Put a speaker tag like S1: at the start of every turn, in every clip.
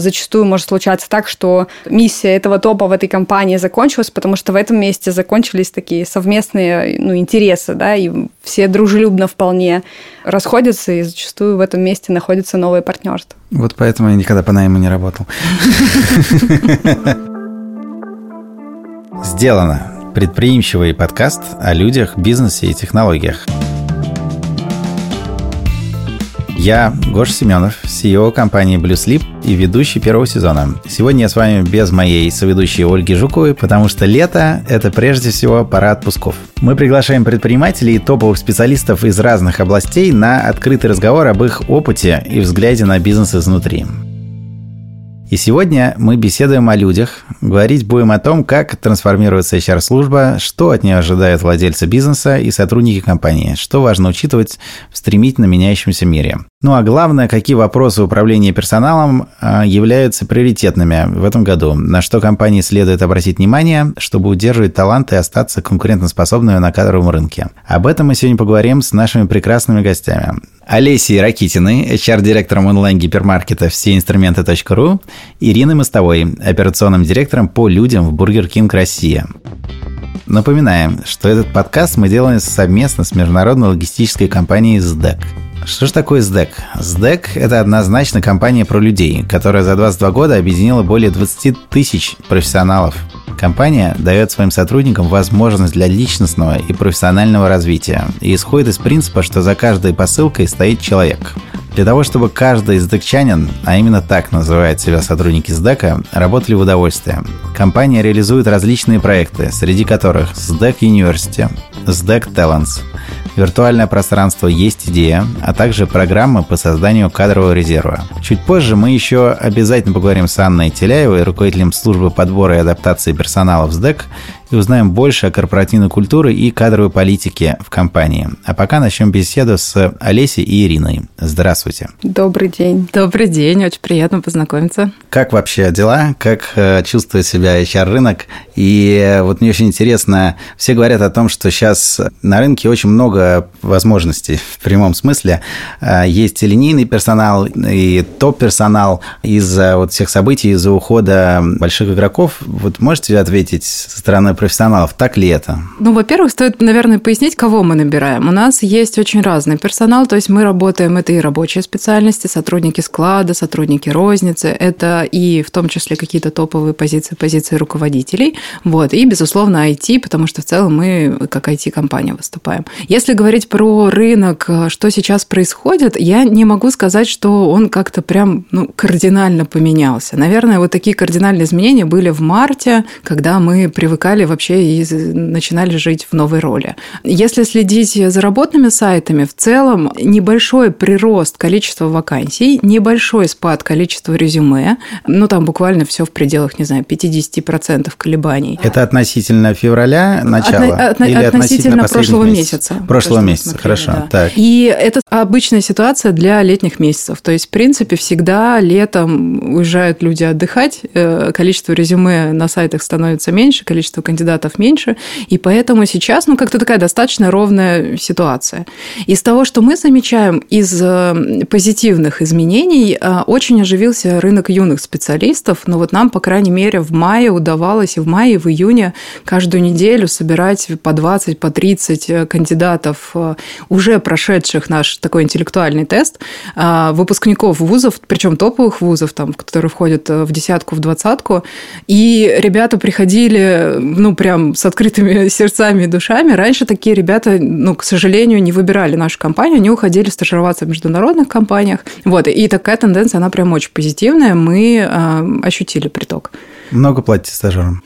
S1: Зачастую может случаться так, что миссия этого топа в этой компании закончилась, потому что в этом месте закончились такие совместные ну, интересы, да, и все дружелюбно вполне расходятся, и зачастую в этом месте находится новое партнерство.
S2: Вот поэтому я никогда по найму не работал. Сделано. Предприимчивый подкаст о людях, бизнесе и технологиях. Я Гош Семенов, CEO компании Blue Sleep и ведущий первого сезона. Сегодня я с вами без моей соведущей Ольги Жуковой, потому что лето – это прежде всего пора отпусков. Мы приглашаем предпринимателей и топовых специалистов из разных областей на открытый разговор об их опыте и взгляде на бизнес изнутри. И сегодня мы беседуем о людях, говорить будем о том, как трансформируется HR-служба, что от нее ожидают владельцы бизнеса и сотрудники компании, что важно учитывать в стремительно меняющемся мире. Ну а главное, какие вопросы управления персоналом а, являются приоритетными в этом году, на что компании следует обратить внимание, чтобы удерживать таланты и остаться конкурентоспособными на кадровом рынке. Об этом мы сегодня поговорим с нашими прекрасными гостями. Олесей Ракитиной, HR-директором онлайн-гипермаркета всеинструменты.ру, Ириной Мостовой, операционным директором по людям в Burger King Россия. Напоминаем, что этот подкаст мы делаем совместно с международной логистической компанией СДЭК – что же такое СДЭК? СДЭК – это однозначно компания про людей, которая за 22 года объединила более 20 тысяч профессионалов. Компания дает своим сотрудникам возможность для личностного и профессионального развития и исходит из принципа, что за каждой посылкой стоит человек. Для того, чтобы каждый сдэкчанин, а именно так называют себя сотрудники СДЭКа, работали в удовольствие. Компания реализует различные проекты, среди которых СДЭК University, СДЭК Talents, виртуальное пространство «Есть идея», а также программы по созданию кадрового резерва. Чуть позже мы еще обязательно поговорим с Анной Теляевой, руководителем службы подбора и адаптации персонала в СДЭК, и узнаем больше о корпоративной культуре и кадровой политике в компании. А пока начнем беседу с Олесей и Ириной. Здравствуйте.
S1: Добрый день.
S3: Добрый день, очень приятно познакомиться.
S2: Как вообще дела? Как э, чувствует себя HR-рынок? И э, вот мне очень интересно, все говорят о том, что сейчас на рынке очень много возможностей в прямом смысле. Э, есть и линейный персонал, и топ-персонал из-за вот всех событий, из-за ухода больших игроков. Вот можете ответить со стороны профессионалов, так ли это?
S3: Ну, во-первых, стоит, наверное, пояснить, кого мы набираем. У нас есть очень разный персонал, то есть мы работаем, это и рабочие специальности, сотрудники склада, сотрудники розницы, это и в том числе какие-то топовые позиции, позиции руководителей, вот, и, безусловно, IT, потому что в целом мы как IT-компания выступаем. Если говорить про рынок, что сейчас происходит, я не могу сказать, что он как-то прям ну, кардинально поменялся. Наверное, вот такие кардинальные изменения были в марте, когда мы привыкали вообще и начинали жить в новой роли. Если следить за работными сайтами, в целом небольшой прирост количества вакансий, небольшой спад количества резюме, ну там буквально все в пределах, не знаю, 50% колебаний.
S2: Это относительно февраля начала?
S3: Отно- отно-
S2: или
S3: относительно, относительно прошлого месяца?
S2: месяца прошлого месяца, смотрели, хорошо. Да.
S3: Так. И это обычная ситуация для летних месяцев. То есть, в принципе, всегда летом уезжают люди отдыхать, э, количество резюме на сайтах становится меньше, количество кандидатов меньше, и поэтому сейчас, ну, как-то такая достаточно ровная ситуация. Из того, что мы замечаем из э, позитивных изменений, э, очень оживился рынок юных специалистов, но вот нам, по крайней мере, в мае удавалось, и в мае, и в июне каждую неделю собирать по 20, по 30 э, кандидатов, уже прошедших наш такой интеллектуальный тест, выпускников вузов, причем топовых вузов, там, которые входят в десятку, в двадцатку, и ребята приходили, ну, прям с открытыми сердцами и душами. Раньше такие ребята, ну, к сожалению, не выбирали нашу компанию, они уходили стажироваться в международных компаниях. Вот, и такая тенденция, она прям очень позитивная. Мы э, ощутили приток.
S2: Много платите стажерам?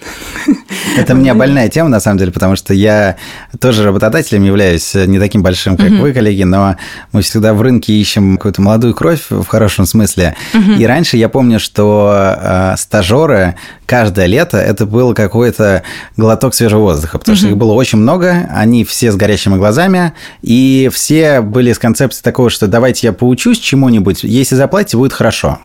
S2: Это у меня больная тема, на самом деле, потому что я тоже работодателем являюсь не таким большим, как вы, коллеги, но мы всегда в рынке ищем какую-то молодую кровь в хорошем смысле. И раньше я помню, что э, стажеры каждое лето это был какой-то глоток свежего воздуха, потому что их было очень много, они все с горящими глазами, и все были с концепцией такого, что давайте я поучусь чему-нибудь, если заплатите, будет хорошо.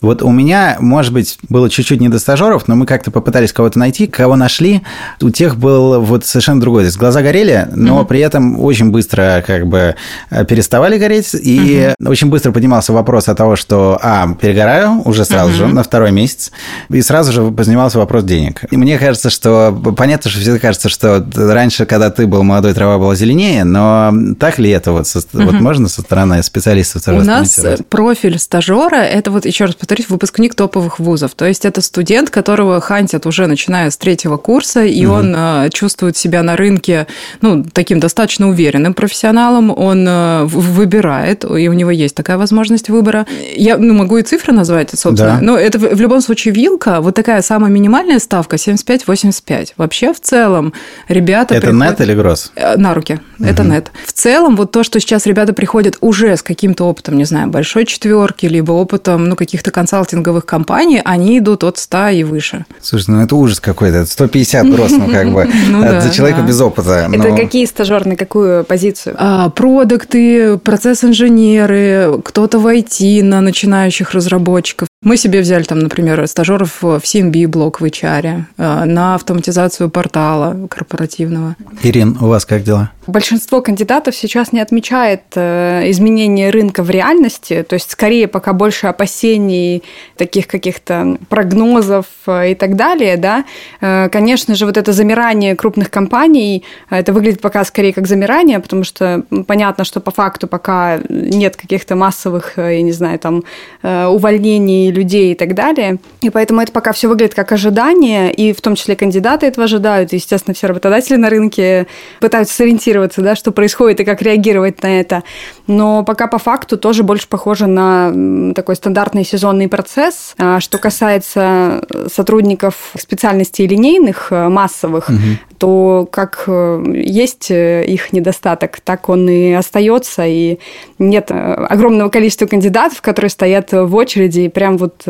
S2: Вот у меня, может быть, было чуть-чуть не до стажеров, стажеров, но мы как-то попытались кого-то найти. Кого нашли, у тех был вот совершенно другой. То есть глаза горели, но угу. при этом очень быстро как бы э, переставали гореть. И угу. очень быстро поднимался вопрос о того, что, а, перегораю уже сразу угу. же, на второй месяц. И сразу же поднимался вопрос денег. И мне кажется, что понятно, что всегда кажется, что раньше, когда ты был молодой, трава была зеленее, но так ли это вот, со, угу. вот можно со стороны специалистов
S3: тоже У нас профиль стажера – это вот, еще раз повторюсь, выпускник топовых вузов. То есть это студент, которого хантят уже начиная с третьего курса, и угу. он э, чувствует себя на рынке, ну, таким достаточно уверенным профессионалом, он э, выбирает, и у него есть такая возможность выбора. Я ну, могу и цифры назвать, собственно, да. но это в любом случае вилка, вот такая самая минимальная ставка 75-85. Вообще в целом ребята...
S2: Это приходят... нет или гроз?
S3: Э, на руки, угу. это нет. В целом вот то, что сейчас ребята приходят уже с каким-то опытом, не знаю, большой четверки, либо опытом ну, каких-то консалтинговых компаний, они идут от 100 и выше.
S2: Слушай, ну это ужас какой-то, 150 гроз, ну как бы, ну за человека без опыта.
S1: Это какие стажеры, на какую позицию?
S3: А, продукты, процесс-инженеры, кто-то в IT на начинающих разработчиков. Мы себе взяли там, например, стажеров в CMB блок в HR, э, на автоматизацию портала корпоративного.
S2: Ирин, у вас как дела?
S1: Большинство кандидатов сейчас не отмечает э, изменения рынка в реальности, то есть скорее пока больше опасений, таких каких-то прогнозов э, и так далее, да. Конечно же, вот это замирание крупных компаний, это выглядит пока скорее как замирание, потому что понятно, что по факту пока нет каких-то массовых, я не знаю, там увольнений людей и так далее. И поэтому это пока все выглядит как ожидание, и в том числе кандидаты этого ожидают, и, естественно, все работодатели на рынке пытаются сориентироваться, да, что происходит и как реагировать на это. Но пока по факту тоже больше похоже на такой стандартный сезонный процесс. А что касается сотрудников специальностей линейных, э, массовых, угу. то как э, есть э, их недостаток, так он и остается, и нет огромного количества кандидатов, которые стоят в очереди и прям вот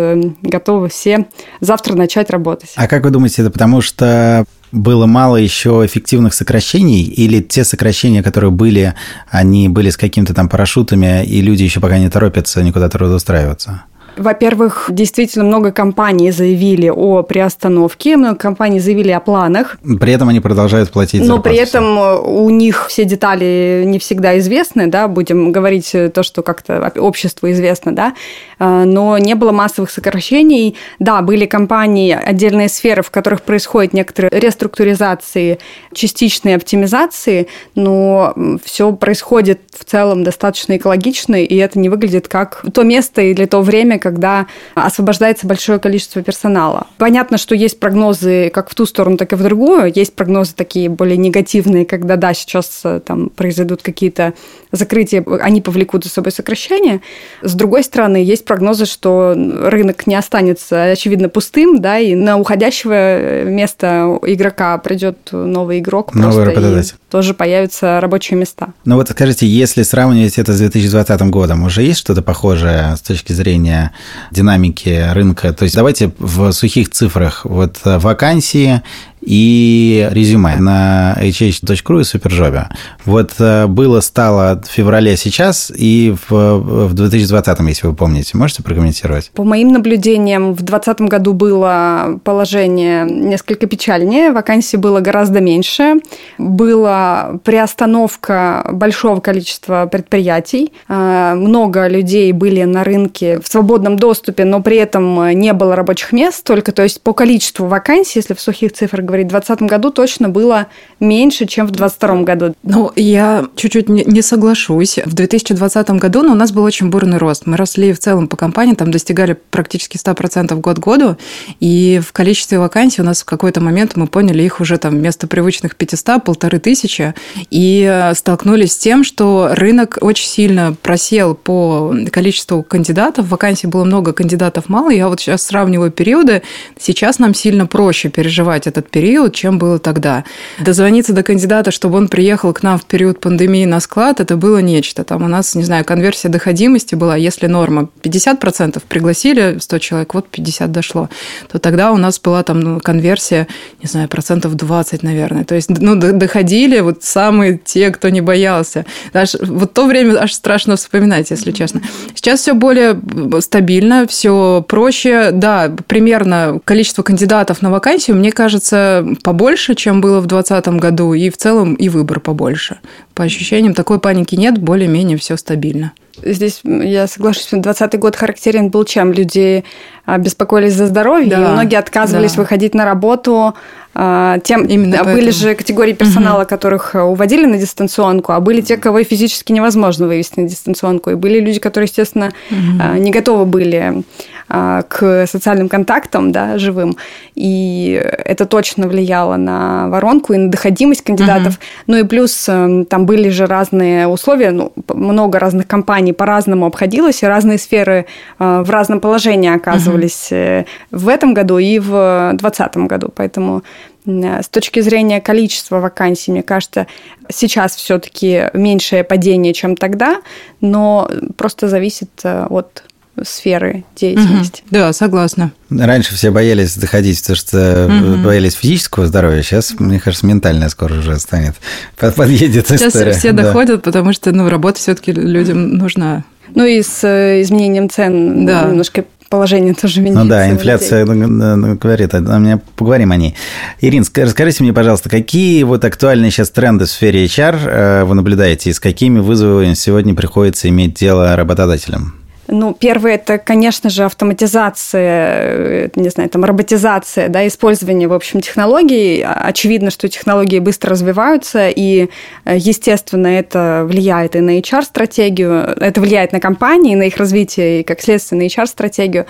S1: готовы все завтра начать работать.
S2: А как вы думаете, это потому что было мало еще эффективных сокращений, или те сокращения, которые были, они были с какими-то там парашютами, и люди еще пока не торопятся никуда трудоустраиваться?
S1: Во-первых, действительно много компаний заявили о приостановке, много компаний заявили о планах.
S2: При этом они продолжают платить
S1: Но при этом э, у них все детали не всегда известны, да, будем говорить то, что как-то обществу известно, да, э, но не было массовых сокращений. Да, были компании, отдельные сферы, в которых происходит некоторые реструктуризации, частичные оптимизации, но все происходит в целом достаточно экологично, и это не выглядит как то место или то время, когда освобождается большое количество персонала. Понятно, что есть прогнозы как в ту сторону, так и в другую. Есть прогнозы такие более негативные, когда, да, сейчас э, там произойдут какие-то закрытия, они повлекут за собой сокращение. С другой стороны, есть прогнозы, что рынок не останется, очевидно, пустым, да, и на уходящего места игрока придет новый игрок.
S2: Новый работодатель.
S1: Тоже появятся рабочие места.
S2: Ну вот скажите, если сравнивать это с 2020 годом, уже есть что-то похожее с точки зрения динамики рынка. То есть давайте в сухих цифрах. Вот вакансии и резюме на hh.ru и Супержобе. Вот э, было, стало в феврале сейчас и в, в 2020, если вы помните. Можете прокомментировать?
S1: По моим наблюдениям, в 2020 году было положение несколько печальнее, вакансий было гораздо меньше, была приостановка большого количества предприятий, э, много людей были на рынке в свободном доступе, но при этом не было рабочих мест, только то есть по количеству вакансий, если в сухих цифрах говорить, в 2020 году точно было меньше, чем в 2022 году.
S3: Ну, я чуть-чуть не соглашусь. В 2020 году ну, у нас был очень бурный рост. Мы росли в целом по компании, там достигали практически 100% год году, и в количестве вакансий у нас в какой-то момент мы поняли их уже там вместо привычных 500, полторы тысячи, и столкнулись с тем, что рынок очень сильно просел по количеству кандидатов, вакансий было много, кандидатов мало. Я вот сейчас сравниваю периоды. Сейчас нам сильно проще переживать этот период период, чем было тогда. Дозвониться до кандидата, чтобы он приехал к нам в период пандемии на склад, это было нечто. Там у нас, не знаю, конверсия доходимости была, если норма 50%, пригласили 100 человек, вот 50 дошло, то тогда у нас была там ну, конверсия, не знаю, процентов 20, наверное. То есть, ну, доходили вот самые те, кто не боялся. Даже вот то время аж страшно вспоминать, если честно. Сейчас все более стабильно, все проще. Да, примерно количество кандидатов на вакансию, мне кажется, побольше, чем было в 2020 году, и в целом и выбор побольше. По ощущениям, такой паники нет, более-менее все стабильно.
S1: Здесь я соглашусь, 2020 год характерен был чем? Люди а, беспокоились за здоровье, да, и многие отказывались да. выходить на работу. А, тем Именно были поэтому. же категории персонала, угу. которых уводили на дистанционку, а были те, кого физически невозможно вывести на дистанционку. И были люди, которые, естественно, угу. не готовы были а, к социальным контактам, да, живым. И это точно влияло на воронку и на доходимость кандидатов. Угу. Ну и плюс эм, там были же разные условия, ну, много разных компаний по-разному обходилось, и разные сферы э, в разном положении оказывались угу. в этом году и в 2020 году. Поэтому с точки зрения количества вакансий, мне кажется, сейчас все-таки меньшее падение, чем тогда, но просто зависит э, от сферы деятельности.
S3: Угу. Да, согласна.
S2: Раньше все боялись доходить, потому что угу. боялись физического здоровья. Сейчас, мне кажется, ментальное скоро уже станет. Подъедет
S3: Сейчас
S2: история.
S3: все да. доходят, потому что ну, работа все-таки людям нужна.
S1: Ну и с э, изменением цен да. немножко положение тоже меняется.
S2: Ну да, инфляция говорит, а мне поговорим о ней. Ирин, расскажите мне, пожалуйста, какие вот актуальные сейчас тренды в сфере HR э, вы наблюдаете и с какими вызовами сегодня приходится иметь дело работодателям?
S1: Ну, первое, это, конечно же, автоматизация, э, не знаю, там, роботизация, да, использование, в общем, технологий. Очевидно, что технологии быстро развиваются, и, э, естественно, это влияет и на HR-стратегию, это влияет на компании, на их развитие, и, как следствие, на HR-стратегию.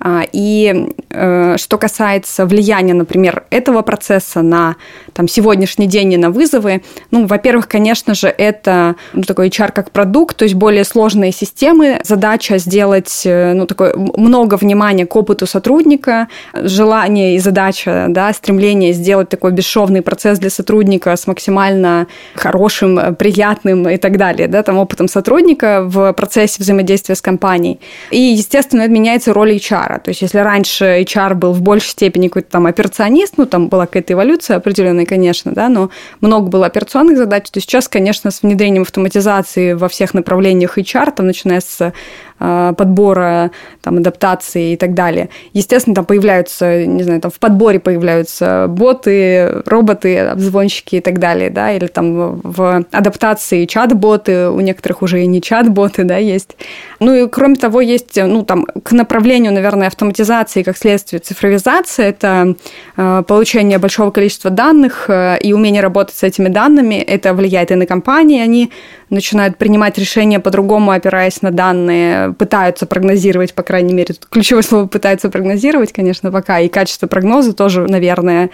S1: А, и э, что касается влияния, например, этого процесса на там, сегодняшний день и на вызовы, ну, во-первых, конечно же, это ну, такой HR как продукт, то есть более сложные системы. Задача сделать э, ну, такое много внимания к опыту сотрудника, желание и задача, да, стремление сделать такой бесшовный процесс для сотрудника с максимально хорошим, приятным и так далее, да, там, опытом сотрудника в процессе взаимодействия с компанией. И, естественно, это меняется роль HR. То есть если раньше HR был в большей степени какой-то там операционист, ну, там была какая-то эволюция определенная, конечно, да, но много было операционных задач, то сейчас, конечно, с внедрением автоматизации во всех направлениях HR, там, начиная с Э, подбора, там, адаптации и так далее. Естественно, там появляются, не знаю, там в подборе появляются боты, роботы, обзвонщики и так далее, да, или там в адаптации чат-боты, у некоторых уже и не чат-боты, да, есть. Ну и кроме того, есть, ну, там, к направлению, наверное, автоматизации, как следствие цифровизации, это э, получение большого количества данных э, и умение работать с этими данными, это влияет и на компании, они начинают принимать решения по-другому, опираясь на данные, пытаются прогнозировать, по крайней мере, тут ключевое слово пытаются прогнозировать, конечно, пока, и качество прогноза тоже, наверное,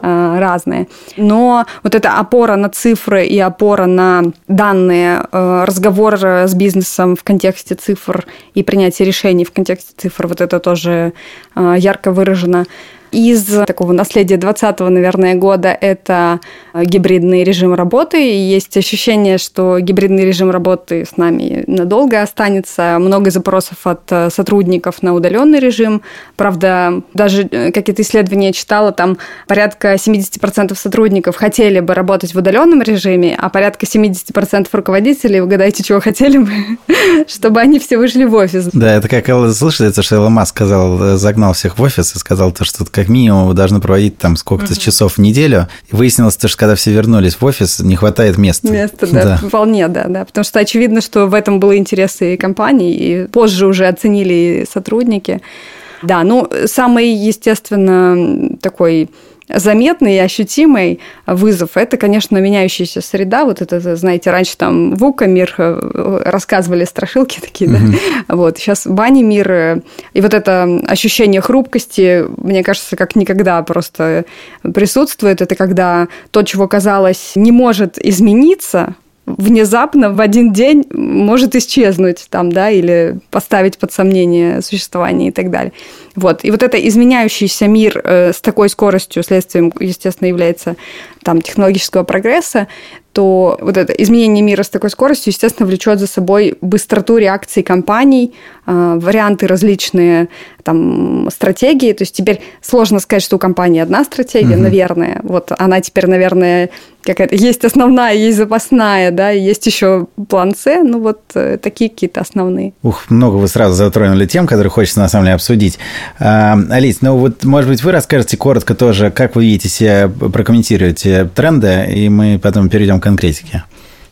S1: э, разные. Но вот эта опора на цифры и опора на данные, э, разговор с бизнесом в контексте цифр и принятие решений в контексте цифр, вот это тоже э, ярко выражено из такого наследия 20 наверное, года это э, гибридный режим работы. И есть ощущение, что гибридный режим работы с нами надолго останется. Много запросов от э, сотрудников на удаленный режим. Правда, даже э, какие-то исследования я читала, там порядка 70% сотрудников хотели бы работать в удаленном режиме, а порядка 70% руководителей, угадайте, чего хотели бы, чтобы они все вышли в офис.
S2: Да, это как слышали, что Илон Маск сказал, загнал всех в офис и сказал, то, что как минимум вы должны проводить там сколько-то угу. часов в неделю. И выяснилось, что когда все вернулись в офис, не хватает места.
S1: Места, да, да, вполне, да, да. Потому что очевидно, что в этом был интерес и компании, и позже уже оценили сотрудники. Да, ну, самый, естественно, такой заметный и ощутимый вызов – это, конечно, меняющаяся среда. Вот это, знаете, раньше там Вука мир э, рассказывали страшилки такие, да? Mm-hmm. Вот, сейчас бани мир. И вот это ощущение хрупкости, мне кажется, как никогда просто присутствует. Это когда то, чего казалось, не может измениться, внезапно в один день может исчезнуть там, да, или поставить под сомнение существование и так далее. Вот. И вот это изменяющийся мир э, с такой скоростью следствием, естественно, является там, технологического прогресса, то вот это изменение мира с такой скоростью, естественно, влечет за собой быстроту реакции компаний, э, варианты различные, там, стратегии. То есть теперь сложно сказать, что у компании одна стратегия, угу. наверное. Вот она теперь, наверное, какая-то есть основная, есть запасная, да, и есть еще план С. Ну вот э, такие какие-то основные.
S2: Ух, много вы сразу затронули тем, которые хочется на самом деле обсудить. А, Алис, ну вот, может быть, вы расскажете коротко тоже, как вы видите себя, прокомментируете тренды, и мы потом перейдем к kan.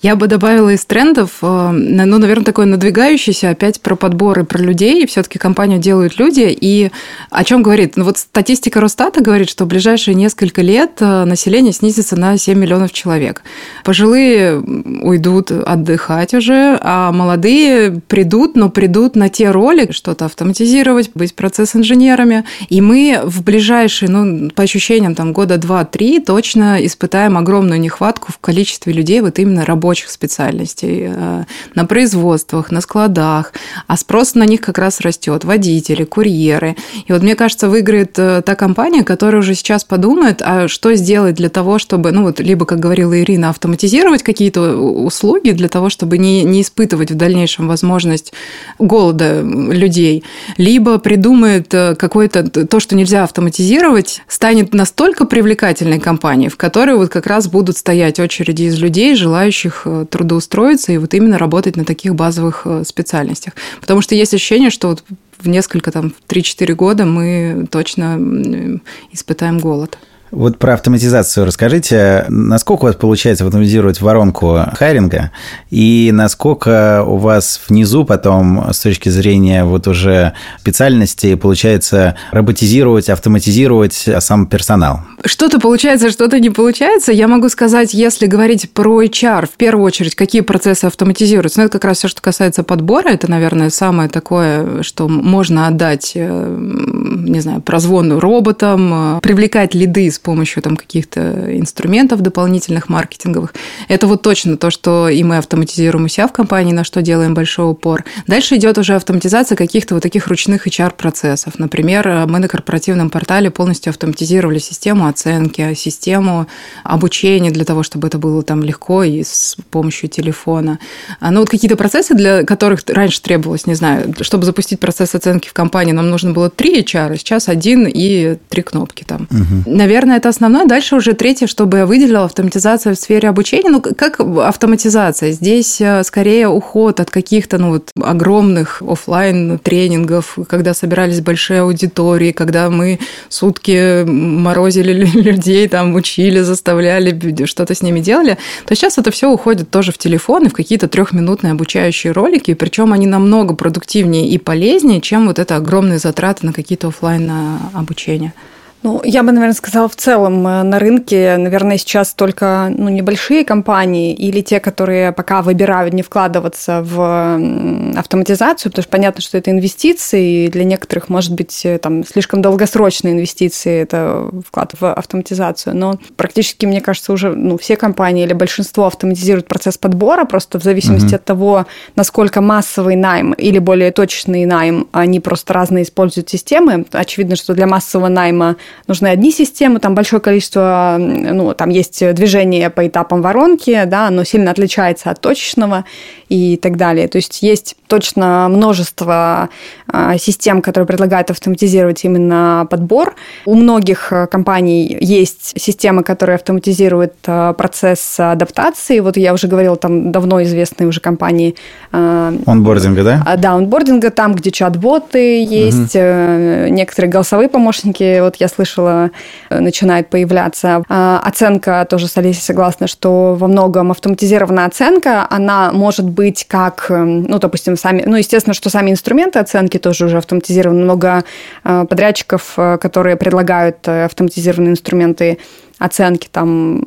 S3: Я бы добавила из трендов, э, ну, наверное, такое надвигающееся опять про подборы, про людей. Все-таки компанию делают люди. И о чем говорит? Ну, вот статистика Росстата говорит, что в ближайшие несколько лет э, население снизится на 7 миллионов человек. Пожилые уйдут отдыхать уже, а молодые придут, но придут на те роли, что-то автоматизировать, быть процесс-инженерами. И мы в ближайшие, ну, по ощущениям, там, года два-три точно испытаем огромную нехватку в количестве людей вот именно рабочих рабочих специальностей, э, на производствах, на складах, а спрос на них как раз растет. Водители, курьеры. И вот мне кажется, выиграет э, та компания, которая уже сейчас подумает, а что сделать для того, чтобы, ну вот, либо, как говорила Ирина, автоматизировать какие-то услуги для того, чтобы не, не испытывать в дальнейшем возможность голода людей, либо придумает э, какое-то то, что нельзя автоматизировать, станет настолько привлекательной компанией, в которой вот как раз будут стоять очереди из людей, желающих Э, трудоустроиться и вот именно работать на таких базовых э, специальностях. Потому что есть ощущение, что вот в несколько, там, 3-4 года мы точно испытаем голод.
S2: Вот про автоматизацию расскажите. Насколько у вас получается автоматизировать воронку хайринга? И насколько у вас внизу потом с точки зрения вот уже специальности получается роботизировать, автоматизировать сам персонал?
S3: Что-то получается, что-то не получается. Я могу сказать, если говорить про HR, в первую очередь, какие процессы автоматизируются. Ну, это как раз все, что касается подбора. Это, наверное, самое такое, что можно отдать, э, не знаю, прозвону роботам, э, привлекать лиды с помощью там каких-то инструментов дополнительных маркетинговых. Это вот точно то, что и мы автоматизируем у себя в компании, на что делаем большой упор. Дальше идет уже автоматизация каких-то вот таких ручных HR-процессов. Например, мы на корпоративном портале полностью автоматизировали систему оценки, систему обучения для того, чтобы это было там легко и с помощью телефона. А, ну, вот какие-то процессы, для которых раньше требовалось, не знаю, чтобы запустить процесс оценки в компании, нам нужно было три HR, а сейчас один и три кнопки там. Угу. Наверное, наверное, это основное. Дальше уже третье, чтобы я выделила автоматизация в сфере обучения. Ну, как автоматизация? Здесь э, скорее уход от каких-то ну, вот, огромных офлайн тренингов когда собирались большие аудитории, когда мы сутки морозили людей, там, учили, заставляли, что-то с ними делали, то сейчас это все уходит тоже в телефон и в какие-то трехминутные обучающие ролики, причем они намного продуктивнее и полезнее, чем вот это огромные затраты на какие-то офлайн обучения.
S1: Ну, я бы, наверное, сказала, в целом э, на рынке, наверное, сейчас только ну, небольшие компании или те, которые пока выбирают не вкладываться в автоматизацию, потому что понятно, что это инвестиции, и для некоторых, может быть, э, там слишком долгосрочные инвестиции, это вклад в автоматизацию, но практически, мне кажется, уже ну, все компании или большинство автоматизируют процесс подбора, просто в зависимости угу. от того, насколько массовый найм или более точечный найм, они просто разные используют системы. Очевидно, что для массового найма нужны одни системы, там большое количество, ну, там есть движение по этапам воронки, да, оно сильно отличается от точечного и так далее. То есть есть точно множество а, систем, которые предлагают автоматизировать именно подбор. У многих э, компаний есть системы, которые автоматизируют э, процесс адаптации. Вот я уже говорила, там давно известные уже компании.
S2: Э, онбординга, да?
S1: А, да, онбординга, там, где чат-боты есть, угу. некоторые голосовые помощники, вот я слышала, начинают появляться. А, оценка, тоже с Олесей согласна, что во многом автоматизированная оценка, она может быть как, ну, допустим, сами, ну, естественно, что сами инструменты оценки тоже уже автоматизированы. Много подрядчиков, которые предлагают автоматизированные инструменты оценки там,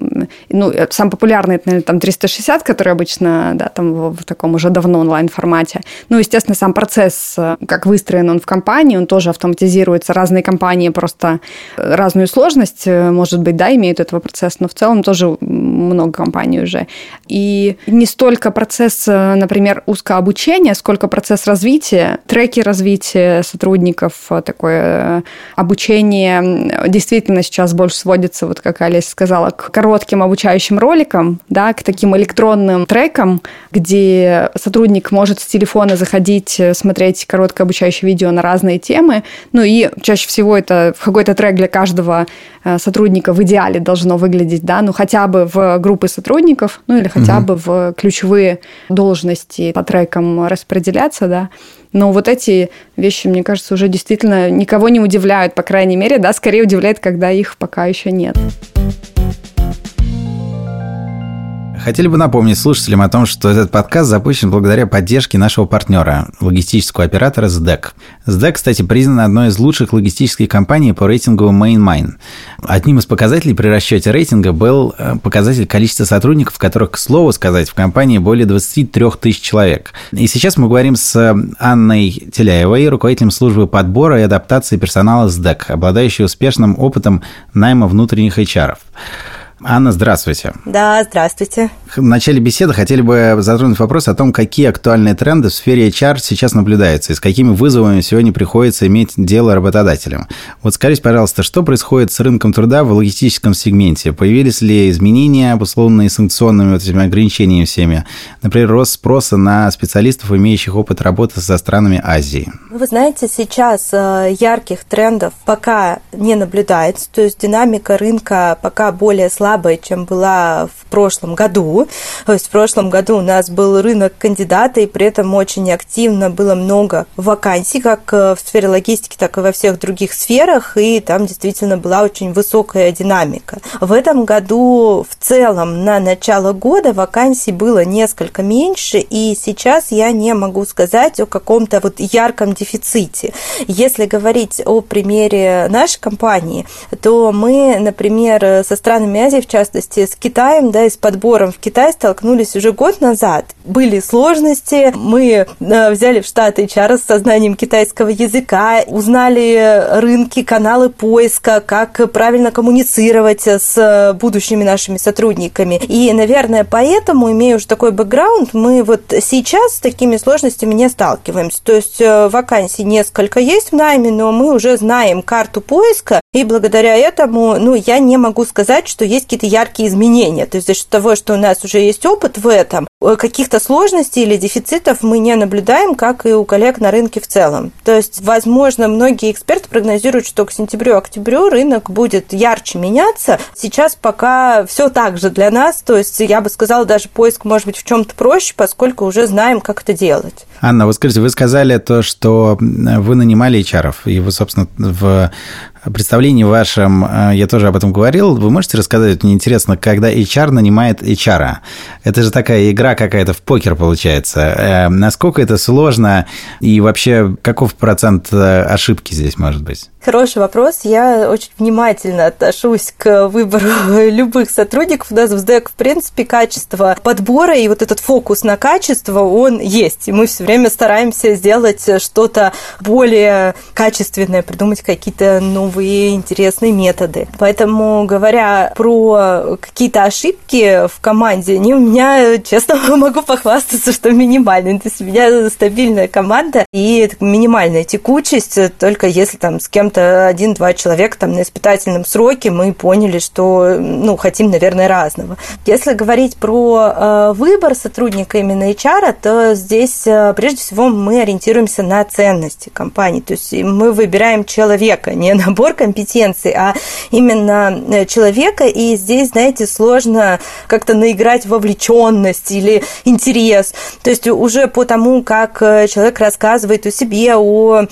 S1: ну, самый популярный, это, наверное, там 360, который обычно, да, там в, в таком уже давно онлайн-формате. Ну, естественно, сам процесс, как выстроен он в компании, он тоже автоматизируется. Разные компании просто разную сложность, может быть, да, имеют этого процесса, но в целом тоже много компаний уже. И не столько процесс, например, узкообучения, сколько процесс развития, треки развития сотрудников, такое обучение действительно сейчас больше сводится, вот как Олеся сказала, к коротким обучающим роликам, да, к таким электронным трекам, где сотрудник может с телефона заходить, смотреть короткое обучающее видео на разные темы. Ну и чаще всего это в какой-то трек для каждого э, сотрудника в идеале должно выглядеть, да, ну хотя бы в группы сотрудников, ну или хотя угу. бы в ключевые должности по трекам распределяться, да. Но вот эти вещи, мне кажется, уже действительно никого не удивляют, по крайней мере, да, скорее удивляет, когда их пока еще нет.
S2: Хотели бы напомнить слушателям о том, что этот подкаст запущен благодаря поддержке нашего партнера, логистического оператора SDEC. SDEC, кстати, признана одной из лучших логистических компаний по рейтингу MainMine. Одним из показателей при расчете рейтинга был э, показатель количества сотрудников, которых, к слову сказать, в компании более 23 тысяч человек. И сейчас мы говорим с Анной Теляевой, руководителем службы подбора и адаптации персонала SDEC, обладающей успешным опытом найма внутренних HR. Анна, здравствуйте.
S4: Да, здравствуйте.
S2: В начале беседы хотели бы затронуть вопрос о том, какие актуальные тренды в сфере HR сейчас наблюдаются и с какими вызовами сегодня приходится иметь дело работодателям. Вот скажите, пожалуйста, что происходит с рынком труда в логистическом сегменте? Появились ли изменения, обусловленные санкционными вот этими ограничениями всеми? Например, рост спроса на специалистов, имеющих опыт работы со странами Азии?
S4: Вы знаете, сейчас э, ярких трендов пока не наблюдается, то есть динамика рынка пока более слабая слабая, чем была в прошлом году. То есть в прошлом году у нас был рынок кандидата, и при этом очень активно было много вакансий, как э, в сфере логистики, так и во всех других сферах, и там действительно была очень высокая динамика. В этом году в целом на начало года вакансий было несколько меньше, и сейчас я не могу сказать о каком-то вот ярком дефиците. Если говорить о примере нашей компании, то мы, например, со странами Азии, в частности, с Китаем, да, и с подбором в Китай столкнулись уже год назад. Были сложности, мы э, взяли в штат HR с сознанием китайского языка, узнали рынки, каналы поиска, как правильно коммуницировать с будущими нашими сотрудниками. И, наверное, поэтому, имея уже такой бэкграунд, мы вот сейчас с такими сложностями не сталкиваемся. То есть э, вакансий несколько есть в найме, но мы уже знаем карту поиска, и благодаря этому, ну, я не могу сказать, что есть какие-то яркие изменения. То есть за счет того, что у нас уже есть опыт в этом, э, каких-то сложностей или дефицитов мы не наблюдаем, как и у коллег на рынке в целом. То есть, возможно, многие эксперты прогнозируют, что к сентябрю-октябрю рынок будет ярче меняться. Сейчас пока все так же для нас. То есть, я бы сказала, даже поиск может быть в чем-то проще, поскольку уже знаем, как это делать.
S2: Анна, вот скажите, вы сказали то, что вы нанимали HR, и вы, собственно, в представлении вашем, э, я тоже об этом говорил, вы можете рассказать, мне интересно, когда HR нанимает HR? Это же такая игра какая-то в покер получается. Э, насколько это сложно и вообще каков процент э, ошибки здесь может быть?
S4: Хороший вопрос. Я очень внимательно отношусь к выбору любых сотрудников. У нас в СДЭК, в принципе, качество подбора и вот этот фокус на качество, он есть. И мы все время стараемся сделать что-то более качественное, придумать какие-то новые интересные методы. Поэтому, говоря про какие-то ошибки в команде, они у меня, честно могу похвастаться, что минимальные. То есть у меня стабильная команда и минимальная текучесть, только если там с кем-то один-два человека там на испытательном сроке мы поняли, что, ну, хотим, наверное, разного. Если говорить про э, выбор сотрудника именно HR, то здесь э, прежде всего мы ориентируемся на ценности компании. То есть мы выбираем человека, не набор компетенций, а именно э, человека. И здесь, знаете, сложно как-то наиграть вовлеченность или интерес. То есть уже по тому, как человек рассказывает о себе, о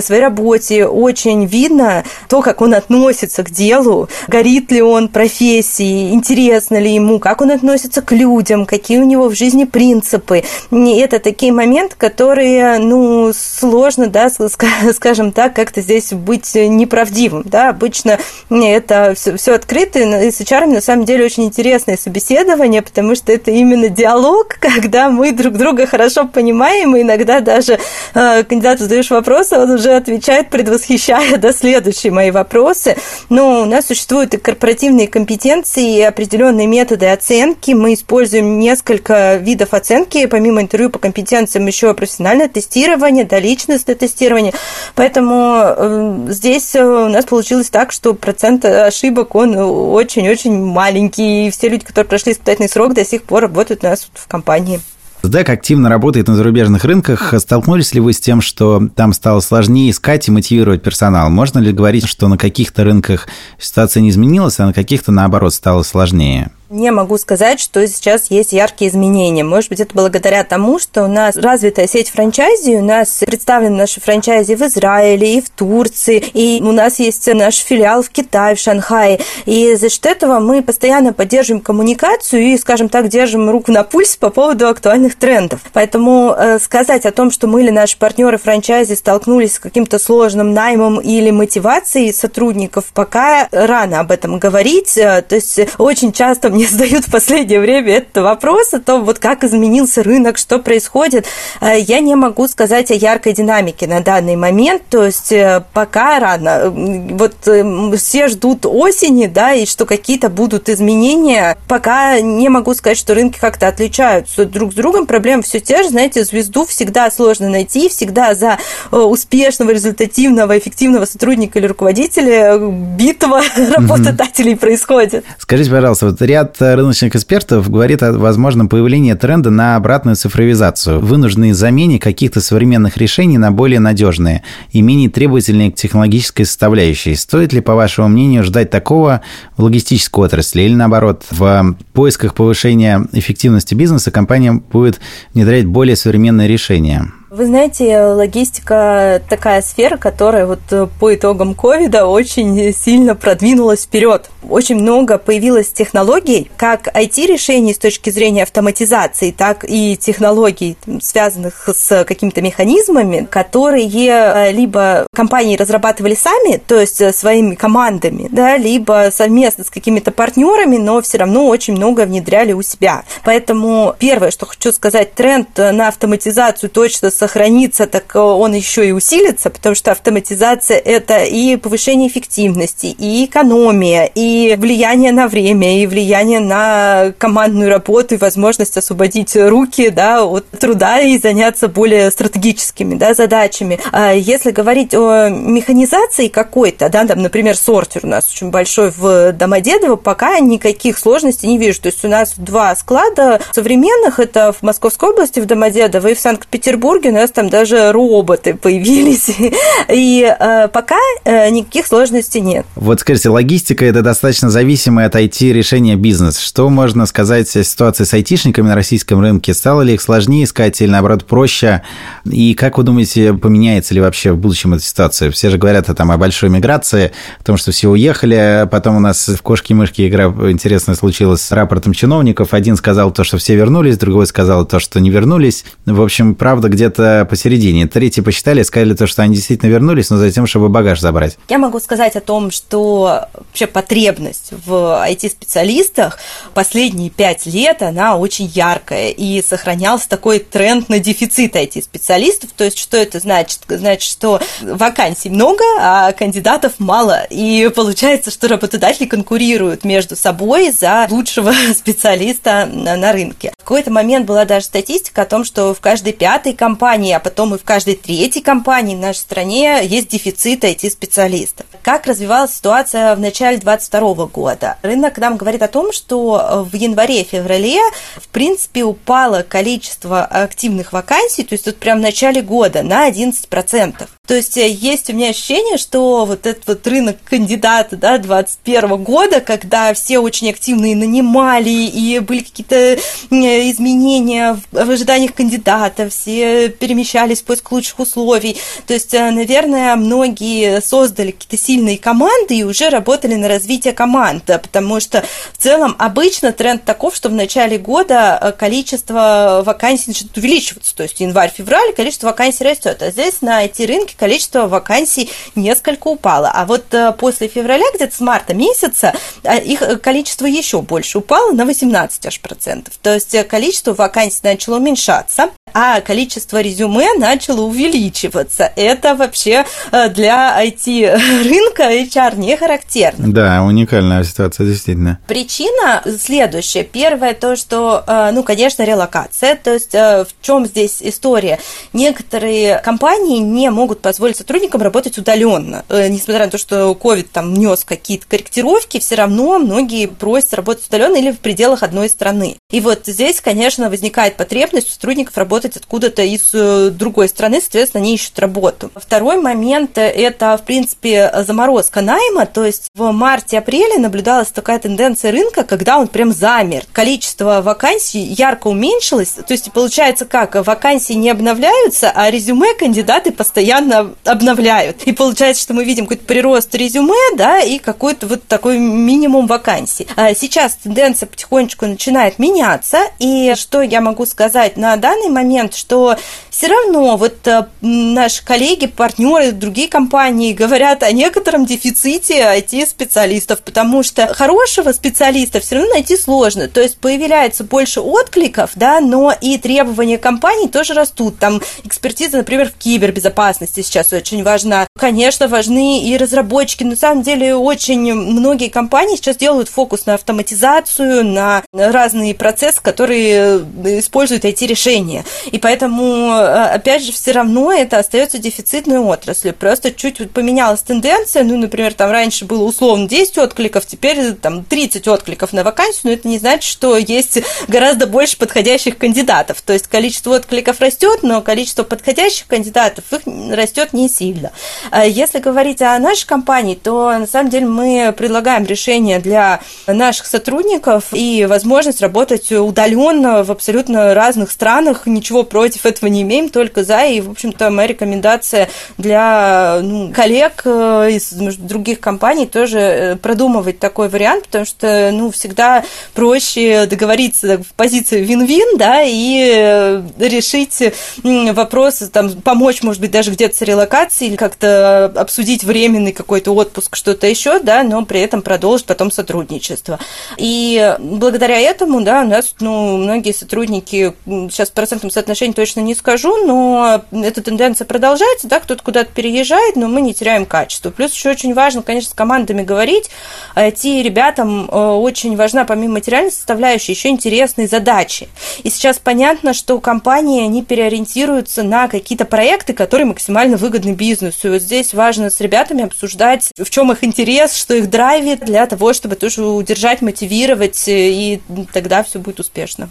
S4: своей работе, очень видно то, как он относится к делу, горит ли он профессией, интересно ли ему, как он относится к людям, какие у него в жизни принципы. И это такие моменты, которые, ну, сложно, да, скажем так, как-то здесь быть неправдивым правдивым. Да? Обычно это все, открыто, и с HR на самом деле очень интересное собеседование, потому что это именно диалог, когда мы друг друга хорошо понимаем, и иногда даже э, кандидату задаешь вопрос, а он уже отвечает, предвосхищая до следующие мои вопросы. Но у нас существуют и корпоративные компетенции, и определенные методы оценки. Мы используем несколько видов оценки, помимо интервью по компетенциям еще профессиональное тестирование, да, личностное тестирование. Поэтому э, здесь у нас получилось так, что процент ошибок, он очень-очень маленький, и все люди, которые прошли испытательный срок, до сих пор работают у нас в компании.
S2: СДЭК активно работает на зарубежных рынках. Столкнулись ли вы с тем, что там стало сложнее искать и мотивировать персонал? Можно ли говорить, что на каких-то рынках ситуация не изменилась, а на каких-то, наоборот, стало сложнее?
S4: Не могу сказать, что сейчас есть яркие изменения. Может быть, это благодаря тому, что у нас развитая сеть франчайзи, у нас представлены наши франчайзи в Израиле и в Турции, и у нас есть наш филиал в Китае, в Шанхае. И за счет этого мы постоянно поддерживаем коммуникацию и, скажем так, держим руку на пульс по поводу актуальных трендов. Поэтому э, сказать о том, что мы или наши партнеры франчайзи столкнулись с каким-то сложным наймом или мотивацией сотрудников, пока рано об этом говорить. Э, то есть очень часто мне задают в последнее время этот вопрос о том, вот как изменился рынок, что происходит. Э, я не могу сказать о яркой динамике на данный момент, то есть э, пока рано. Вот э, все ждут осени, да, и что какие-то будут изменения. Пока не могу сказать, что рынки как-то отличаются друг с другом. Проблемы все те же, знаете, звезду всегда сложно найти, всегда за успешного, результативного, эффективного сотрудника или руководителя битва работодателей происходит.
S2: Скажите, пожалуйста, вот ряд ряд рыночных экспертов говорит о возможном появлении тренда на обратную цифровизацию, вынужденной замене каких-то современных решений на более надежные и менее требовательные к технологической составляющей. Стоит ли, по вашему мнению, ждать такого в логистической отрасли или, наоборот, в поисках повышения эффективности бизнеса компания будет внедрять более современные решения?
S4: Вы знаете, логистика такая сфера, которая вот э, по итогам ковида очень сильно продвинулась вперед. Очень много появилось технологий, как IT-решений с точки зрения автоматизации, так и технологий, связанных с какими-то механизмами, которые э, либо компании разрабатывали сами, то есть э, своими командами, да, либо совместно с какими-то партнерами, но все равно очень много внедряли у себя. Поэтому первое, что хочу сказать, тренд на автоматизацию точно сохранится, так он еще и усилится, потому что автоматизация – это и повышение эффективности, и экономия, и влияние на время, и влияние на командную работу, и возможность освободить руки да, от труда и заняться более стратегическими да, задачами. А если говорить о механизации какой-то, да, там, например, сортер у нас очень большой в Домодедово, пока никаких сложностей не вижу. То есть у нас два склада современных, это в Московской области, в Домодедово, и в Санкт-Петербурге, у нас там даже роботы появились. И э, пока э, никаких сложностей нет.
S2: Вот скажите, логистика – это достаточно зависимое от IT-решения бизнес. Что можно сказать о ситуации с айтишниками на российском рынке? Стало ли их сложнее искать или, наоборот, проще? И как вы думаете, поменяется ли вообще в будущем эта ситуация? Все же говорят там, о большой миграции, о том, что все уехали. А потом у нас в кошки-мышки игра интересная случилась с рапортом чиновников. Один сказал то, что все вернулись, другой сказал то, что не вернулись. В общем, правда где-то где-то посередине. Третьи посчитали, сказали то, что они действительно вернулись, но затем, чтобы багаж забрать.
S4: Я могу сказать о том, что вообще потребность в IT-специалистах последние пять лет, она очень яркая, и сохранялся такой тренд на дефицит IT-специалистов. То есть, что это значит? Значит, что вакансий много, а кандидатов мало. И получается, что работодатели конкурируют между собой за лучшего специалиста на рынке. Какой-то момент была даже статистика о том, что в каждой пятой компании а потом и в каждой третьей компании в нашей стране есть дефицит IT-специалистов. Как развивалась ситуация в начале 2022 года? Рынок нам говорит о том, что в январе-феврале, в принципе, упало количество активных вакансий, то есть тут прям в начале года на 11%. То есть э, есть у меня ощущение, что вот этот вот рынок кандидата да, 21 года, когда все очень активно и нанимали, и были какие-то изменения в ожиданиях кандидата, все перемещались в поиск лучших условий. То есть, э, наверное, многие создали какие-то сильные команды и уже работали на развитие команды, потому что в целом обычно тренд таков, что в начале года э, количество вакансий начинает увеличиваться. То есть январь-февраль количество вакансий растет. А здесь на IT-рынке количество вакансий несколько упало. А вот э, после февраля, где-то с марта месяца, э, их количество еще больше упало на 18 аж процентов. То есть количество вакансий начало уменьшаться а количество резюме начало увеличиваться. Это вообще э, для IT-рынка HR не характерно.
S2: Да, уникальная ситуация, действительно.
S4: Причина следующая. Первое, то, что, э, ну, конечно, релокация. То есть э, в чем здесь история? Некоторые компании не могут позволить сотрудникам работать удаленно. Несмотря на то, что COVID там внес какие-то корректировки, все равно многие просят работать удаленно или в пределах одной страны. И вот здесь, конечно, возникает потребность у сотрудников работать работать откуда-то из э, другой страны, соответственно, они ищут работу. Второй момент – это, в принципе, заморозка найма, то есть в марте-апреле наблюдалась такая тенденция рынка, когда он прям замер. Количество вакансий ярко уменьшилось, то есть получается как, вакансии не обновляются, а резюме кандидаты постоянно обновляют. И получается, что мы видим какой-то прирост резюме, да, и какой-то вот такой минимум вакансий. А сейчас тенденция потихонечку начинает меняться, и что я могу сказать на данный момент, момент, что все равно вот э, наши коллеги, партнеры, другие компании говорят о некотором дефиците IT-специалистов, потому что хорошего специалиста все равно найти сложно. То есть появляется больше откликов, да, но и требования компаний тоже растут. Там экспертиза, например, в кибербезопасности сейчас очень важна. Конечно, важны и разработчики. На самом деле очень многие компании сейчас делают фокус на автоматизацию, на разные процессы, которые используют IT-решения. И поэтому, э, опять же, все равно это остается дефицитной отраслью. Просто чуть поменялась тенденция. Ну, например, там раньше было условно 10 откликов, теперь там 30 откликов на вакансию, но это не значит, что есть гораздо больше подходящих кандидатов. То есть количество откликов растет, но количество подходящих кандидатов их растет не сильно. А если говорить о нашей компании, то на самом деле мы предлагаем решение для наших сотрудников и возможность работать удаленно в абсолютно разных странах, ничего ничего против этого не имеем, только за. И, в общем-то, моя рекомендация для ну, коллег э, из других компаний тоже э, продумывать такой вариант, потому что, ну, всегда проще договориться в позиции вин-вин, да, и э, решить вопрос, там, помочь, может быть, даже где-то с релокацией или как-то обсудить временный какой-то отпуск, что-то еще, да, но при этом продолжить потом сотрудничество. И благодаря этому, да, у нас, ну, многие сотрудники, сейчас процентом соотношении точно не скажу, но эта тенденция продолжается, да, кто-то куда-то переезжает, но мы не теряем качество. Плюс еще очень важно, конечно, с командами говорить. IT ребятам э, очень важна, помимо материальной составляющей, еще интересные задачи. И сейчас понятно, что компании, они переориентируются на какие-то проекты, которые максимально выгодны бизнесу. И вот здесь важно с ребятами обсуждать, в чем их интерес, что их драйвит, для того, чтобы тоже удержать, мотивировать, и тогда все будет успешно.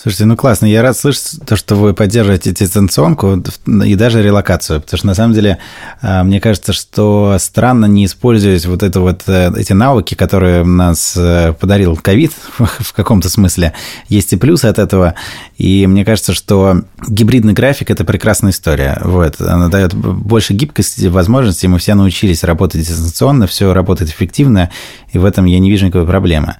S2: Слушайте, ну классно. Я рад слышать то, что вы поддерживаете дистанционку и даже релокацию. Потому что на самом деле а, мне кажется, что странно не использовать вот это вот э, эти навыки, которые нас э, подарил ковид в каком-то смысле. Есть и плюсы от этого. И мне кажется, что гибридный график – это прекрасная история. Вот. Она дает больше гибкости, возможностей. Мы все научились работать дистанционно, все работает эффективно, и в этом я не вижу никакой проблемы.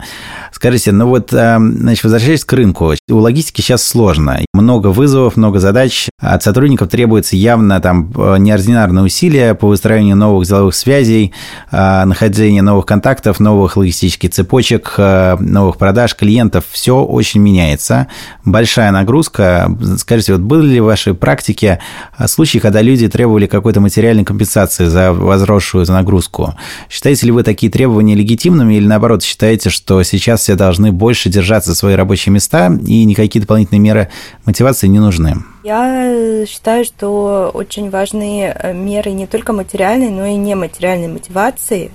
S2: Скажите, ну вот, а, значит, возвращаясь к рынку, у логистики сейчас сложно. Много вызовов, много задач. От сотрудников требуется явно там неординарные усилия по выстраиванию новых деловых связей, а, нахождение новых контактов, новых логистических цепочек, а, новых продаж, клиентов. Все очень меняется. Большая нагрузка. Скажите, вот были ли в вашей практике случаи, когда люди требовали какой-то материальной компенсации за возросшую нагрузку? Считаете ли вы такие требования легитимными или наоборот считаете, что сейчас все должны больше держаться за свои рабочие места и никакие дополнительные меры мотивации не нужны?
S4: Я считаю, что очень важны э, меры не только материальной, но и нематериальной мотивации,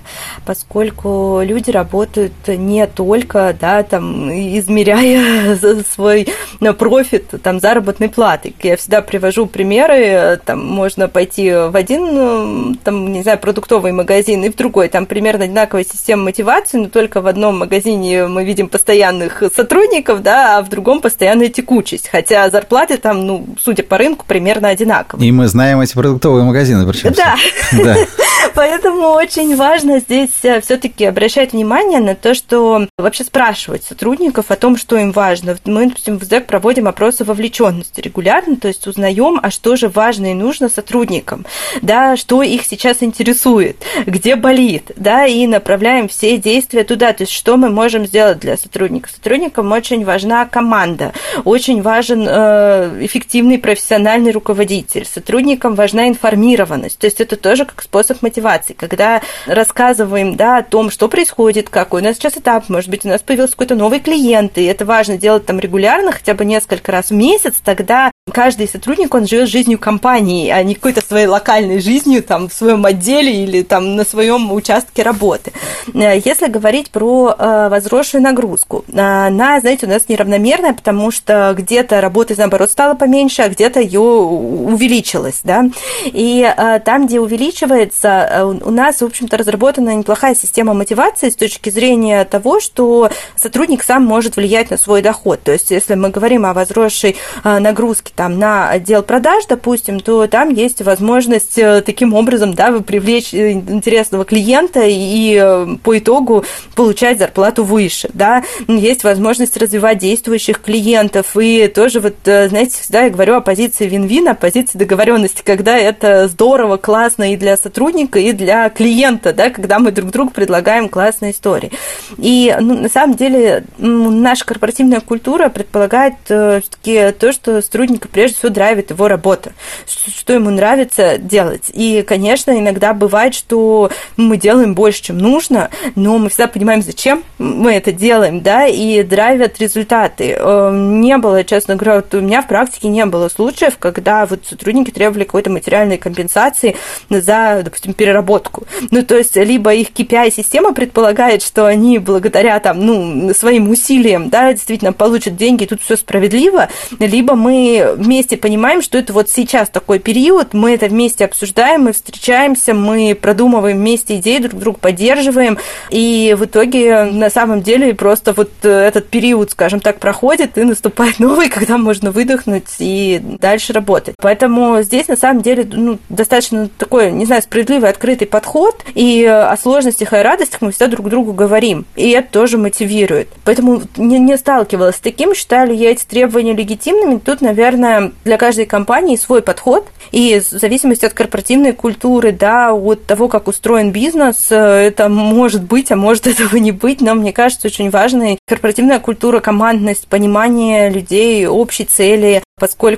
S4: поскольку люди работают не только, да, там, измеряя свой э, профит, там, заработной платы. Я всегда привожу примеры, там, можно пойти в один, там, не знаю, продуктовый магазин и в другой, там примерно одинаковая система мотивации, но только в одном магазине мы видим постоянных сотрудников, да, а в другом постоянная текучесть, хотя зарплаты там, ну, судя по рынку, примерно одинаковые.
S2: И мы знаем эти продуктовые магазины, причем.
S4: Да. да. Поэтому очень важно здесь э, все-таки обращать внимание на то, что вообще спрашивать сотрудников о том, что им важно. Мы, допустим, в ЗЭК проводим опросы вовлеченности регулярно, то есть узнаем, а что же важно и нужно сотрудникам, да, что их сейчас интересует, где болит, да, и направляем все действия туда, то есть что мы можем сделать для сотрудников. Сотрудникам очень важна команда, очень важен э, эффективный профессиональный руководитель, сотрудникам важна информированность, то есть это тоже как способ мотивации, когда рассказываем, да, о том, что происходит, какой у нас сейчас этап, может быть, у нас появился какой-то новый клиент, и это важно делать там регулярно, хотя бы несколько раз в месяц, тогда каждый сотрудник, он живет жизнью компании, а не какой-то своей локальной жизнью там в своем отделе или там на своем участке работы. Э, если говорить про э, возросшую нагрузку, она, знаете, у нас неравномерная, потому что где-то работы, наоборот, стало поменьше, а где-то ее увеличилось, да, и э, там, где увеличивается, у нас, в общем-то, разработана неплохая система мотивации с точки зрения того, что сотрудник сам может влиять на свой доход. То есть, если мы говорим о возросшей нагрузке там на отдел продаж, допустим, то там есть возможность э, таким образом, да, привлечь э, интересного клиента и э, по итогу получать зарплату выше, да. Есть возможность развивать действующих клиентов и тоже вот, знаете, всегда я говорю о позиции вин-вин, о позиции договоренности, когда это здорово, классно и для сотрудника, и для клиента, да, когда мы друг другу предлагаем классные истории. И ну, на самом деле наша корпоративная культура предполагает все-таки то, что сотрудник человека прежде всего драйвит его работа, что ему нравится делать. И, конечно, иногда бывает, что мы делаем больше, чем нужно, но мы всегда понимаем, зачем мы это делаем, да, и драйвят результаты. Эм, не было, честно говоря, вот у меня в практике не было случаев, когда вот сотрудники требовали какой-то материальной компенсации за, допустим, переработку. Ну, то есть, либо их KPI-система предполагает, что они благодаря там, ну, своим усилиям, да, действительно получат деньги, тут все справедливо, либо мы вместе понимаем, что это вот сейчас такой период, мы это вместе обсуждаем, мы встречаемся, мы продумываем вместе идеи, друг друга поддерживаем, и в итоге на самом деле просто вот этот период, скажем так, проходит, и наступает новый, когда можно выдохнуть и дальше работать. Поэтому здесь на самом деле ну, достаточно такой, не знаю, справедливый, открытый подход, и о сложностях и о радостях мы всегда друг другу говорим, и это тоже мотивирует. Поэтому не, не сталкивалась с таким, считали я эти требования легитимными. Тут, наверное, наверное, для каждой компании свой подход, и в зависимости от корпоративной культуры, да, от того, как устроен бизнес, э, это может быть, а может этого не быть, но мне кажется, очень важной корпоративная культура, командность, понимание людей, общей цели, поскольку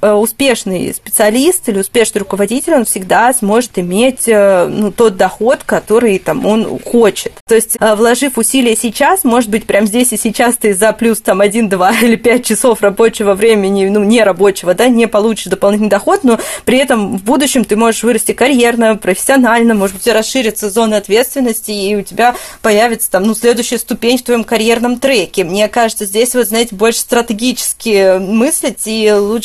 S4: э, успешный специалист или успешный руководитель, он всегда сможет иметь э, ну, тот доход, который там он хочет. То есть, э, вложив усилия сейчас, может быть, прямо здесь и сейчас ты за плюс там 1, 2 или 5 часов рабочего времени, ну, не рабочего, да, не получишь дополнительный доход, но при этом в будущем ты можешь вырасти карьерно, профессионально, может быть, расширится зона ответственности, и у тебя появится там, ну, следующая ступень в твоем карьерном треке. Мне кажется, здесь вот, знаете, больше стратегически мыслить и лучше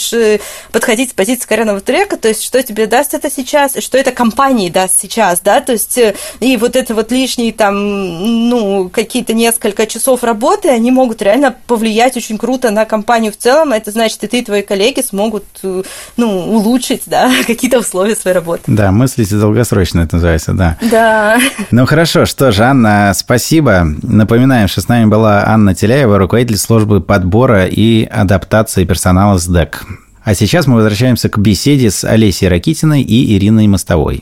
S4: подходить с позиции карьерного трека, то есть что тебе даст это сейчас, что это компании даст сейчас, да, то есть э, и вот это вот лишние там, ну, какие-то несколько часов работы, они могут реально повлиять очень круто на компанию в целом, это значит, и ты, и твои коллеги смогут, э, ну, улучшить, да, какие-то условия своей работы.
S2: Да, мыслите долгосрочно, это называется, да.
S4: Да.
S2: Ну, хорошо, что же, Анна, спасибо. Напоминаем, что с нами была Анна Теляева, руководитель службы подбора и адаптации персонала СДЭК. А сейчас мы возвращаемся к беседе с Олесей Ракитиной и Ириной Мостовой.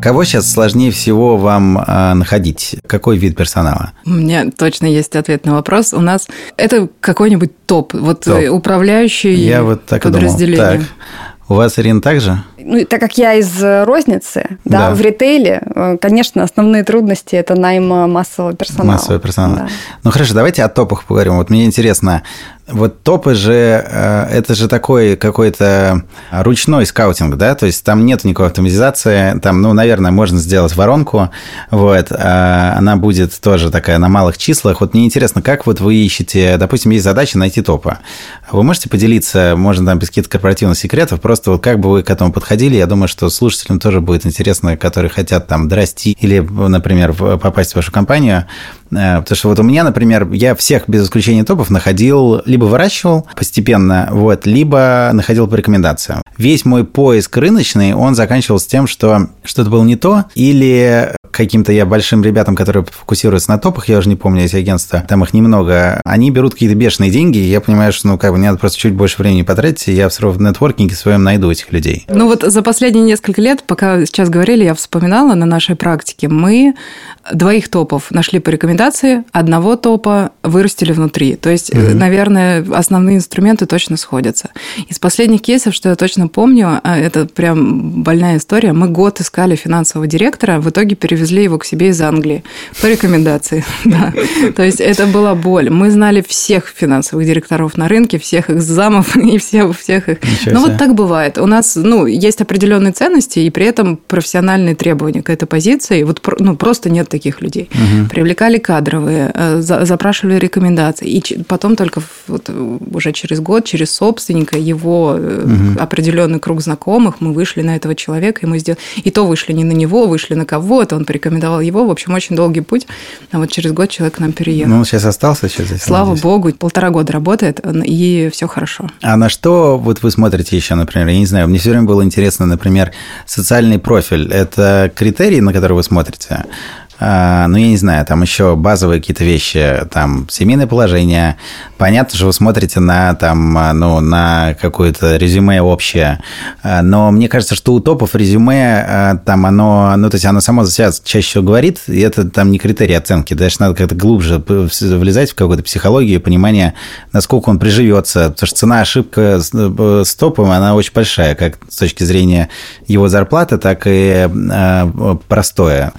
S2: Кого сейчас сложнее всего вам э, находить? Какой вид персонала?
S3: У меня точно есть ответ на вопрос. У нас это какой-нибудь топ, вот топ. управляющий
S2: Я вот так
S3: подразделение.
S2: И думал. Так. У вас, Ирина, так же?
S1: Ну, так как я из розницы, да, да в ритейле, э, конечно, основные трудности – это найм массового персонала.
S2: Массового персонала. Да. Ну, хорошо, давайте о топах поговорим. Вот мне интересно, вот топы же, э, это же такой какой-то ручной скаутинг, да, то есть там нет никакой автоматизации, там, ну, наверное, можно сделать воронку, вот, а она будет тоже такая на малых числах. Вот мне интересно, как вот вы ищете, допустим, есть задача найти топы. Вы можете поделиться, можно там без каких-то корпоративных секретов, просто вот как бы вы к этому подходили, я думаю, что слушателям тоже будет интересно, которые хотят там драсти или, например, попасть в вашу компанию, потому что вот у меня, например, я всех без исключения топов находил, либо выращивал постепенно, вот, либо находил по рекомендациям. Весь мой поиск рыночный, он заканчивался тем, что что-то было не то, или каким-то я большим ребятам, которые фокусируются на топах, я уже не помню эти агентства, там их немного, они берут какие-то бешеные деньги, и я понимаю, что, ну, как бы, мне надо просто чуть больше времени потратить, и я все равно в нетворкинге своем найду этих людей.
S3: Ну, вот за последние несколько лет, пока сейчас говорили, я вспоминала на нашей практике, мы двоих топов нашли по рекомендации, одного топа вырастили внутри. То есть, mm-hmm. наверное, основные инструменты точно сходятся. Из последних кейсов, что я точно помню, а, это прям больная история. Мы год искали финансового директора, в итоге перевезли его к себе из Англии по рекомендации. Да. То есть это была боль. Мы знали всех финансовых директоров на рынке, всех их замов и всех, всех их. Ну вот так бывает. У нас ну, есть определенные ценности и при этом профессиональные требования к этой позиции. Вот ну, просто нет таких людей. Угу. Привлекали кадровые, э, запрашивали рекомендации. И потом только вот уже через год, через собственника, его угу. Определенный круг знакомых, мы вышли на этого человека, и мы сделали... И то вышли не на него, вышли на кого-то, он порекомендовал его. В общем, очень долгий путь. А вот через год человек к нам переехал.
S2: Ну, он сейчас остался сейчас здесь?
S3: Слава здесь. богу, полтора года работает, и все хорошо.
S2: А на что вот вы смотрите еще, например? Я не знаю, мне все время было интересно, например, социальный профиль. Это критерий, на который вы смотрите? А, ну, я не знаю, там еще базовые какие-то вещи, там, семейное положение. Понятно, что вы смотрите на, там, а, ну, на какое-то резюме общее, а, но мне кажется, что у топов резюме, там, оно, ну, то есть оно само за себя чаще всего говорит, и это там не критерий оценки, дальше надо как-то глубже влезать в какую-то психологию, понимание, насколько он приживется, потому что цена ошибка с, э, с топом, она очень большая, как с точки зрения его зарплаты, так и простое.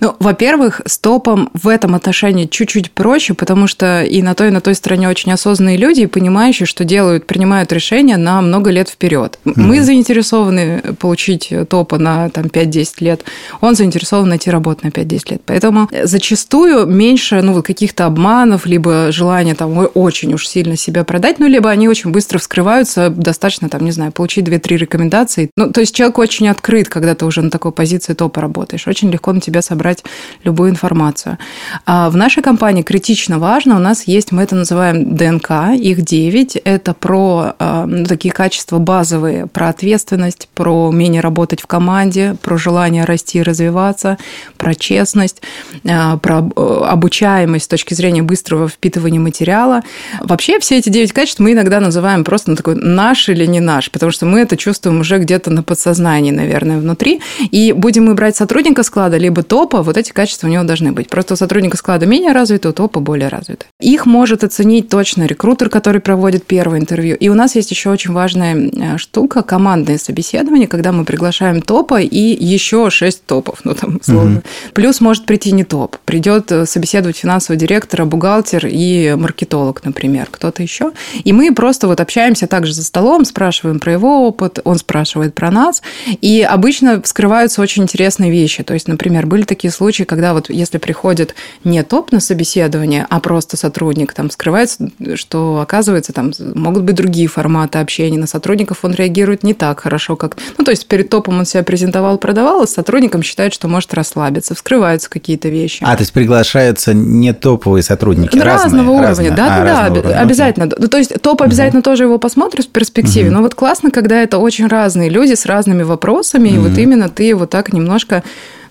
S3: Ну, во-первых, во-первых, с топом в этом отношении чуть-чуть проще, потому что и на той, и на той стороне очень осознанные люди, понимающие, что делают, принимают решения на много лет вперед. Mm-hmm. Мы заинтересованы получить топа на там, 5-10 лет, он заинтересован найти работу на 5-10 лет. Поэтому зачастую меньше ну, каких-то обманов, либо желания там, очень уж сильно себя продать, ну, либо они очень быстро вскрываются, достаточно, там, не знаю, получить 2-3 рекомендации. Ну, то есть человек очень открыт, когда ты уже на такой позиции топа работаешь. Очень легко на тебя собрать любую информацию. А в нашей компании критично важно, у нас есть, мы это называем ДНК, их 9, это про а, ну, такие качества базовые, про ответственность, про умение работать в команде, про желание расти и развиваться, про честность, а, про э, обучаемость с точки зрения быстрого впитывания материала. Вообще все эти 9 качеств мы иногда называем просто ну, такой наш или не наш, потому что мы это чувствуем уже где-то на подсознании, наверное, внутри. И будем мы брать сотрудника склада, либо топа, вот эти качества качества у него должны быть. Просто у сотрудника склада менее развиты, у ТОПа более развиты. Их может оценить точно рекрутер, который проводит первое интервью. И у нас есть еще очень важная э, штука – командное собеседование, когда мы приглашаем ТОПа и еще шесть ТОПов, ну там условно. Угу. Плюс может прийти не ТОП. Придет э, собеседовать финансового директора, бухгалтер и маркетолог, например, кто-то еще. И мы просто вот общаемся также за столом, спрашиваем про его опыт, он спрашивает про нас. И обычно вскрываются очень интересные вещи. То есть, например, были такие случаи, когда вот если приходит не топ на собеседование, а просто сотрудник, там скрывается, что оказывается там могут быть другие форматы общения. На сотрудников он реагирует не так хорошо, как... Ну, то есть перед топом он себя презентовал, продавал, а с сотрудником считает, что может расслабиться. Вскрываются какие-то вещи.
S2: А, то есть приглашаются не топовые сотрудники,
S3: разные, разного уровня, разные. да, а, да, да, уровня. обязательно. Ну, то есть топ обязательно угу. тоже его посмотрит в перспективе, угу. но вот классно, когда это очень разные люди с разными вопросами, угу. и вот именно ты вот так немножко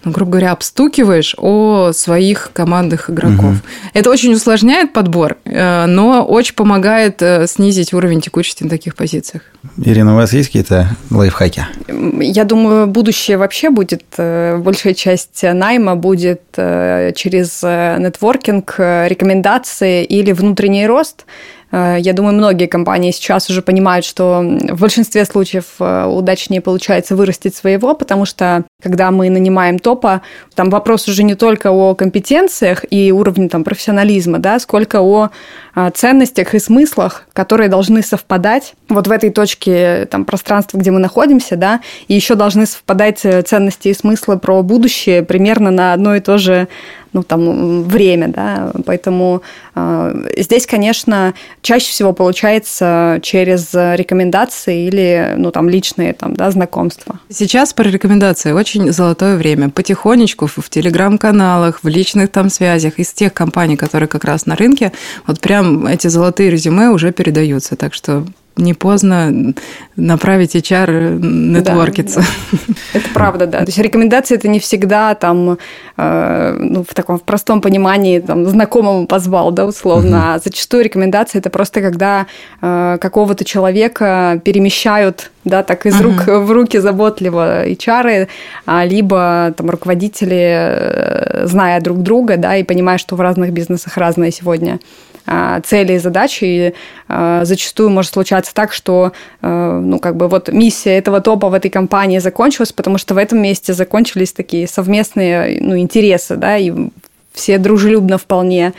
S3: ну, грубо говоря, обстукиваешь о своих командных игроков. Угу. Это очень усложняет подбор, э, но очень помогает э, снизить уровень текучести на таких позициях.
S2: Ирина, у вас есть какие-то лайфхаки?
S1: Я думаю, будущее вообще будет, э, большая часть найма будет через нетворкинг, рекомендации или внутренний рост. Э, я думаю, многие компании сейчас уже понимают, что в большинстве случаев э, удачнее получается вырастить своего, потому что когда мы нанимаем топа, там вопрос уже не только о компетенциях и уровне там, профессионализма, да, сколько о ценностях и смыслах, которые должны совпадать вот в этой точке там, пространства, где мы находимся, да, и еще должны совпадать ценности и смыслы про будущее примерно на одно и то же ну, там, время, да, поэтому э, здесь, конечно, чаще всего получается через рекомендации или, ну, там, личные, там, да, знакомства.
S3: Сейчас про рекомендации очень золотое время. Потихонечку в телеграм-каналах, в личных там связях из тех компаний, которые как раз на рынке, вот прям эти золотые резюме уже передаются, так что не поздно направить HR нетворкиться. Да,
S1: да. Это правда, да. То есть рекомендации это не всегда там, э, ну, в таком в простом понимании там знакомому позвал, да, условно. Угу. А зачастую рекомендации это просто когда э, какого-то человека перемещают да, так из рук uh-huh. в руки заботливо HR, а, либо там руководители, э, зная друг друга, да, и понимая, что в разных бизнесах разные сегодня цели и задачи. И а, зачастую может случаться так, что а, ну, как бы вот миссия этого топа в этой компании закончилась, потому что в этом месте закончились такие совместные ну, интересы, да, и все дружелюбно вполне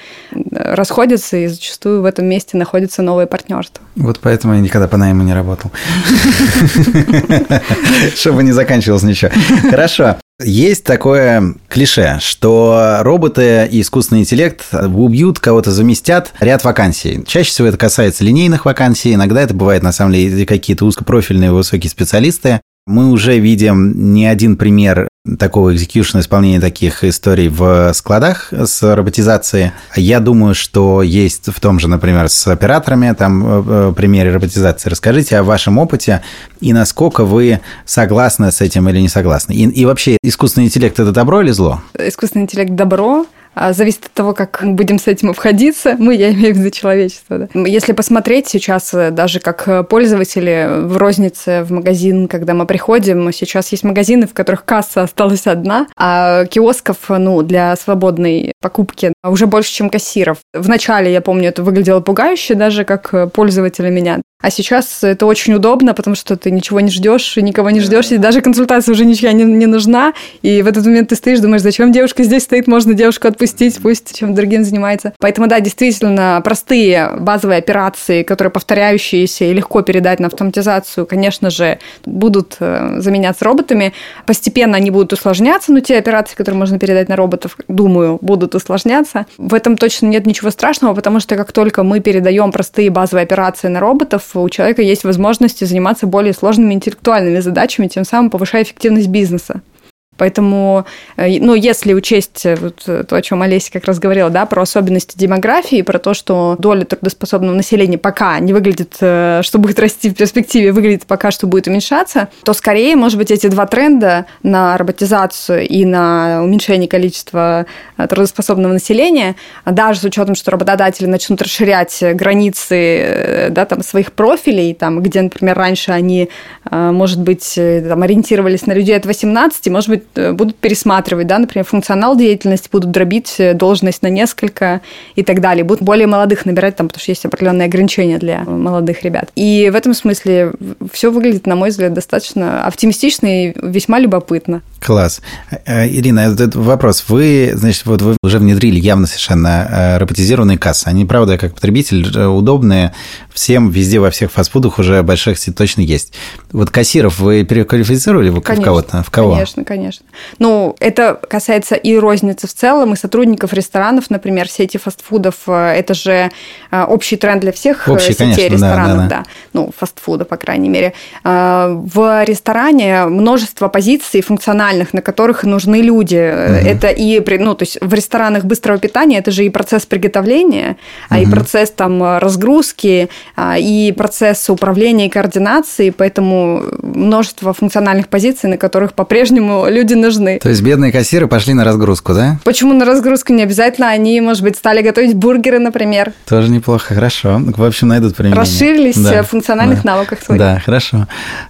S1: расходятся, и зачастую в этом месте находится новое партнерство.
S2: Вот поэтому я никогда по найму не работал. Чтобы не заканчивалось ничего. Хорошо. Есть такое клише, что роботы и искусственный интеллект убьют, кого-то заместят ряд вакансий. Чаще всего это касается линейных вакансий, иногда это бывает на самом деле какие-то узкопрофильные высокие специалисты. Мы уже видим не один пример такого экзекьюшн исполнения таких историй в складах с роботизацией. Я думаю, что есть в том же, например, с операторами, там э, э, примере роботизации. Расскажите о вашем опыте и насколько вы согласны с этим или не согласны. И, и вообще, искусственный интеллект – это добро или зло?
S1: Искусственный интеллект – добро, зависит от того, как мы будем с этим обходиться. Мы, я имею в виду человечество. Да. Если посмотреть сейчас, э, даже как э, пользователи в рознице, в магазин, когда мы приходим, сейчас есть магазины, в которых касса осталась одна, а киосков ну, для свободной покупки уже больше, чем кассиров. Вначале, я помню, это выглядело пугающе даже как э, пользователя меня. А сейчас это очень удобно, потому что ты ничего не ждешь, никого не ждешь, и даже консультация уже ничья не, не нужна. И в этот момент ты стоишь, думаешь, зачем девушка здесь стоит, можно девушку отпустить, пусть чем другим занимается. Поэтому, да, действительно, простые базовые операции, которые повторяющиеся и легко передать на автоматизацию, конечно же, будут э, заменяться роботами. Постепенно они будут усложняться, но те операции, которые можно передать на роботов, думаю, будут усложняться. В этом точно нет ничего страшного, потому что как только мы передаем простые базовые операции на роботов, у человека есть возможности заниматься более сложными интеллектуальными задачами, тем самым повышая эффективность бизнеса. Поэтому, э, ну, если учесть э, вот то, о чем Олеся как раз говорила, да, про особенности демографии, про то, что доля трудоспособного населения пока не выглядит, э, что будет расти в перспективе, выглядит пока, что будет уменьшаться, то скорее, может быть, эти два тренда на роботизацию и на уменьшение количества трудоспособного населения, даже с учетом, что работодатели начнут расширять границы да, там, своих профилей, там, где, например, раньше они, может быть, там, ориентировались на людей от 18, может быть, Э, будут пересматривать, да, например, функционал деятельности, будут дробить э, должность на несколько и так далее. Будут более молодых набирать там, потому что есть определенные ограничения для молодых ребят. И в этом смысле все выглядит, на мой взгляд, достаточно оптимистично и весьма любопытно.
S2: Класс. Э, Ирина, этот вопрос. Вы, значит, вот вы уже внедрили явно совершенно роботизированные кассы. Они, правда, как потребитель, удобные. Всем везде, во всех фастфудах уже больших точно есть. Вот кассиров вы переквалифицировали в кого-то? В кого?
S1: Конечно, конечно конечно. Ну, это касается и розницы в целом, и сотрудников ресторанов, например, сети фастфудов. Э, это же э, общий тренд для всех
S2: э, общий,
S1: сетей
S2: конечно,
S1: ресторанов,
S2: да, да,
S1: да. Ну, фастфуда, по крайней мере. В ресторане множество позиций функциональных, на которых нужны люди. Угу. Это и, ну, то есть в ресторанах быстрого питания это же и процесс приготовления, угу. и процесс там разгрузки, и процесс управления и координации, поэтому множество функциональных позиций, на которых по-прежнему люди нужны.
S2: То есть бедные кассиры пошли на разгрузку, да?
S1: Почему на разгрузку не обязательно? Они, может быть, стали готовить бургеры, например.
S2: Тоже неплохо, хорошо. В общем, найдут применение.
S1: Расширились да. в функциональных да. навыках своих.
S2: Да, хорошо.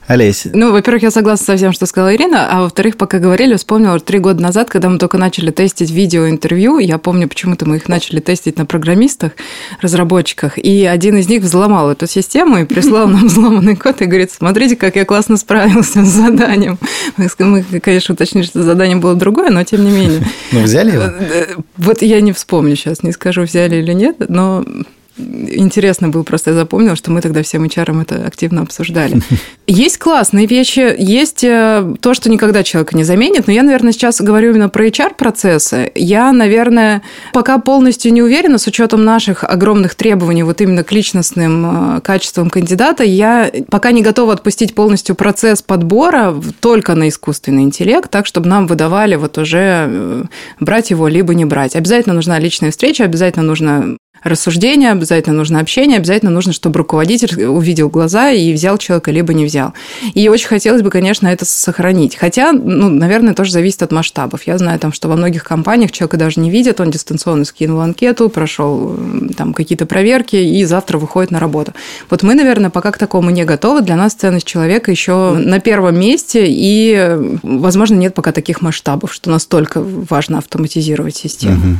S2: Олесь.
S3: Ну, во-первых, я согласна со всем, что сказала Ирина, а во-вторых, пока говорили, вспомнила три года назад, когда мы только начали тестить видеоинтервью, я помню, почему-то мы их начали тестить на программистах, разработчиках, и один из них взломал эту систему и прислал нам взломанный код и говорит, смотрите, как я классно справился с заданием. Мы, конечно, уточнить, что задание было другое, но тем не менее.
S2: Ну, взяли его?
S3: Вот я не вспомню сейчас, не скажу, взяли или нет, но интересно было, просто я запомнила, что мы тогда всем HR это активно обсуждали. Есть классные вещи, есть э, то, что никогда человека не заменит, но я, наверное, сейчас говорю именно про HR-процессы. Я, наверное, пока полностью не уверена, с учетом наших огромных требований вот именно к личностным э, качествам кандидата, я пока не готова отпустить полностью процесс подбора только на искусственный интеллект, так, чтобы нам выдавали вот уже э, брать его либо не брать. Обязательно нужна личная встреча, обязательно нужно рассуждение, обязательно нужно общение, обязательно нужно, чтобы руководитель увидел глаза и взял человека, либо не взял. И очень хотелось бы, конечно, это сохранить. Хотя, ну, наверное, тоже зависит от масштабов. Я знаю, там, что во многих компаниях человека даже не видят, он дистанционно скинул анкету, прошел там какие-то проверки и завтра выходит на работу. Вот мы, наверное, пока к такому не готовы. Для нас ценность человека еще на первом месте, и, возможно, нет пока таких масштабов, что настолько важно автоматизировать систему. Угу.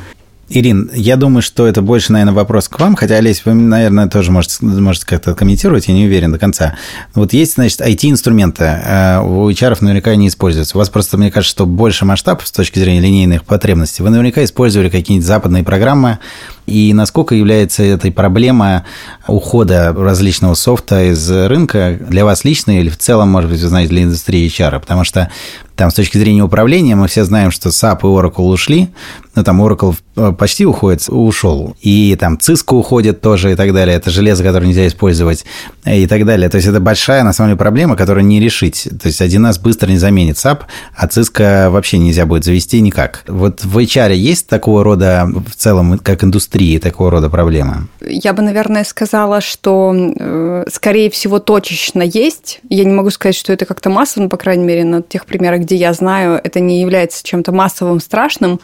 S2: Ирин, я думаю, что это больше, наверное, вопрос к вам, хотя, Олесь, вы, наверное, тоже можете, можете как-то комментировать, я не уверен до конца. Вот есть, значит, IT-инструменты, э, у HR наверняка они используются. У вас просто, мне кажется, что больше масштаб с точки зрения линейных потребностей. Вы наверняка использовали какие-нибудь западные программы, и насколько является этой проблема ухода различного софта из рынка для вас лично или в целом, может быть, вы знаете, для индустрии HR? Потому что там с точки зрения управления мы все знаем, что SAP и Oracle ушли, ну там Oracle почти уходит, ушел, и там Cisco уходит тоже и так далее, это железо, которое нельзя использовать и так далее. То есть это большая, на самом деле, проблема, которую не решить. То есть один раз быстро не заменит SAP, а Cisco вообще нельзя будет завести никак. Вот в HR есть такого рода, в целом, как индустрии, такого рода проблемы?
S1: Я бы, наверное, сказала, что, э, скорее всего, точечно есть. Я не могу сказать, что это как-то массово, но, по крайней мере, на тех примерах, где я знаю, это не является чем-то массовым, страшным.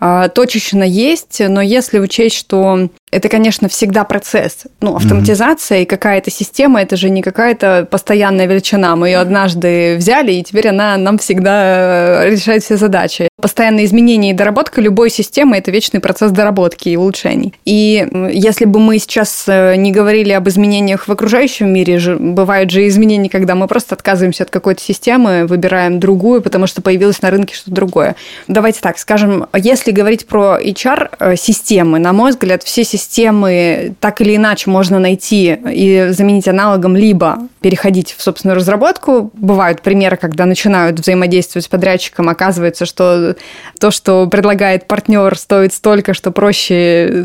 S1: А, точечно есть, но если учесть, что это, конечно, всегда процесс. Ну, автоматизация mm-hmm. и какая-то система, это же не какая-то постоянная величина. Мы ее однажды взяли, и теперь она нам всегда э, решает все задачи. Постоянные изменения и доработка любой системы – это вечный процесс доработки и улучшений. И если бы мы сейчас э, не говорили об изменениях в окружающем мире, бывают же изменения, когда мы просто отказываемся от какой-то системы, выбираем другую, потому что появилось на рынке что-то другое. Давайте так, скажем, если говорить про HR-системы, э, на мой взгляд, все системы системы так или иначе можно найти и заменить аналогом, либо переходить в собственную разработку. Бывают примеры, когда начинают взаимодействовать с подрядчиком, оказывается, что то, что предлагает партнер, стоит столько, что проще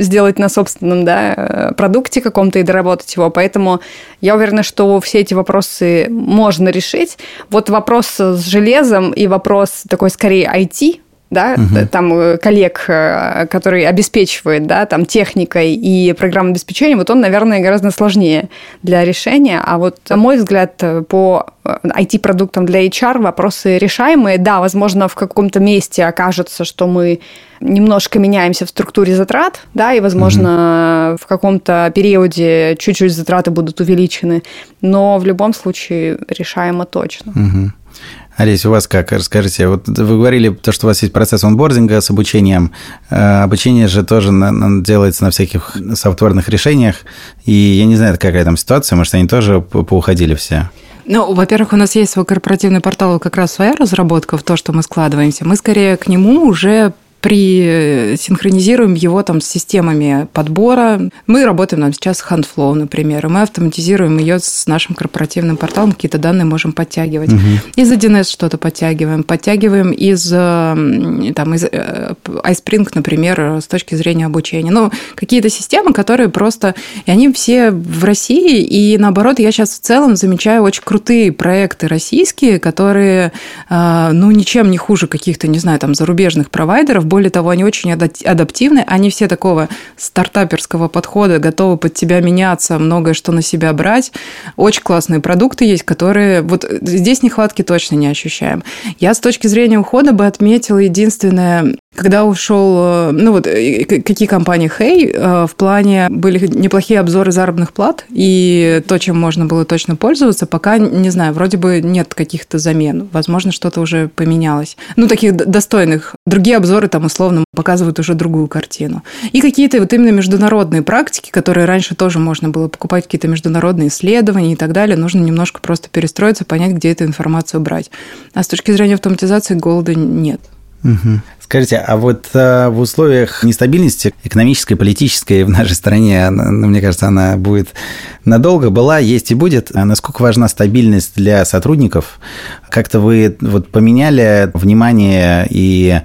S1: сделать на собственном да, продукте каком-то и доработать его. Поэтому я уверена, что все эти вопросы можно решить. Вот вопрос с железом и вопрос такой скорее IT, да, угу. там э, коллег, э, который обеспечивает, да, там техникой и программным обеспечением, вот он, наверное, гораздо сложнее для решения. А вот, на мой взгляд, по IT-продуктам для HR вопросы решаемые. Да, возможно, в каком-то месте окажется, что мы немножко меняемся в структуре затрат, да, и, возможно, угу. в каком-то периоде чуть-чуть затраты будут увеличены, но в любом случае решаемо точно.
S2: Угу. Олесь, у вас как? Расскажите, вот вы говорили, то, что у вас есть процесс онбординга с обучением. Э, обучение же тоже делается на всяких софтверных решениях. И я не знаю, какая там ситуация, может, они тоже поуходили все?
S3: Ну, во-первых, у нас есть свой корпоративный портал, как раз своя разработка в то, что мы складываемся. Мы скорее к нему уже при синхронизируем его там с системами подбора. Мы работаем там сейчас с HandFlow, например, и мы автоматизируем ее с нашим корпоративным порталом, какие-то данные можем подтягивать. Угу. Из 1С что-то подтягиваем, подтягиваем из, там, из э, iSpring, например, с точки зрения обучения. Ну, какие-то системы, которые просто... И они все в России, и наоборот, я сейчас в целом замечаю очень крутые проекты российские, которые, э, ну, ничем не хуже каких-то, не знаю, там, зарубежных провайдеров, более того, они очень адаптивны, они все такого стартаперского подхода, готовы под тебя меняться, многое что на себя брать. Очень классные продукты есть, которые... Вот здесь нехватки точно не ощущаем. Я с точки зрения ухода бы отметила единственное, когда ушел, э, ну вот, э, какие компании Hey, э, в плане были неплохие обзоры заработных плат, и то, чем можно было точно пользоваться, пока, не знаю, вроде бы нет каких-то замен. Возможно, что-то уже поменялось. Ну, таких достойных. Другие обзоры там условно показывают уже другую картину. И какие-то вот именно международные практики, которые раньше тоже можно было покупать, какие-то международные исследования и так далее, нужно немножко просто перестроиться, понять, где эту информацию брать. А с точки зрения автоматизации голода нет.
S2: Угу. Скажите, а вот э, в условиях нестабильности экономической, политической в нашей стране, ну, мне кажется, она будет надолго, была, есть и будет. А насколько важна стабильность для сотрудников? Как-то вы вот поменяли внимание и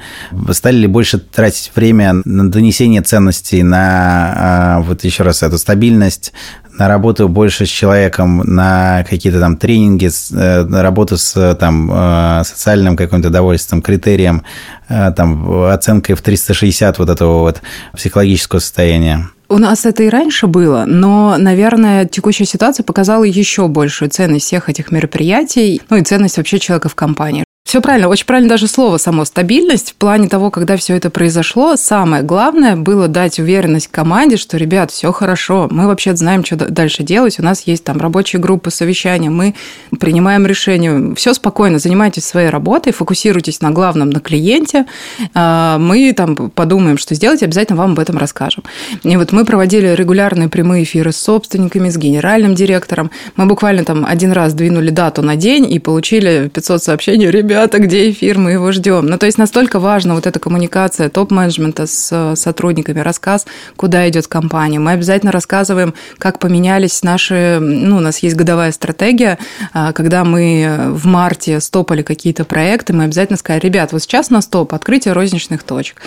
S2: стали ли больше тратить время на донесение ценностей, на, вот еще раз, эту стабильность, на работу больше с человеком, на какие-то там тренинги, э, на работу с там, э, социальным каким-то довольством, критерием, там, там оценкой в 360 вот этого вот психологического состояния?
S3: У нас это и раньше было, но, наверное, текущая ситуация показала еще большую ценность всех этих мероприятий, ну и ценность вообще человека в компании. Все правильно, очень правильно даже слово само стабильность. В плане того, когда все это произошло, самое главное было дать уверенность команде, что, ребят, все хорошо, мы вообще знаем, что дальше делать, у нас есть там рабочие группы, совещания, мы принимаем решения, все спокойно, занимайтесь своей работой, фокусируйтесь на главном, на клиенте, а, мы там подумаем, что сделать, обязательно вам об этом расскажем. И вот мы проводили регулярные прямые эфиры с собственниками, с генеральным директором, мы буквально там один раз двинули дату на день и получили 500 сообщений, ребят, ребята, где эфир, мы его ждем. Ну, то есть настолько важна вот эта коммуникация топ-менеджмента с э, сотрудниками, рассказ, куда идет компания. Мы обязательно рассказываем, как поменялись наши, ну, у нас есть годовая стратегия, а, когда мы в марте стопали какие-то проекты, мы обязательно сказали, ребят, вот сейчас на стоп, открытие розничных точек.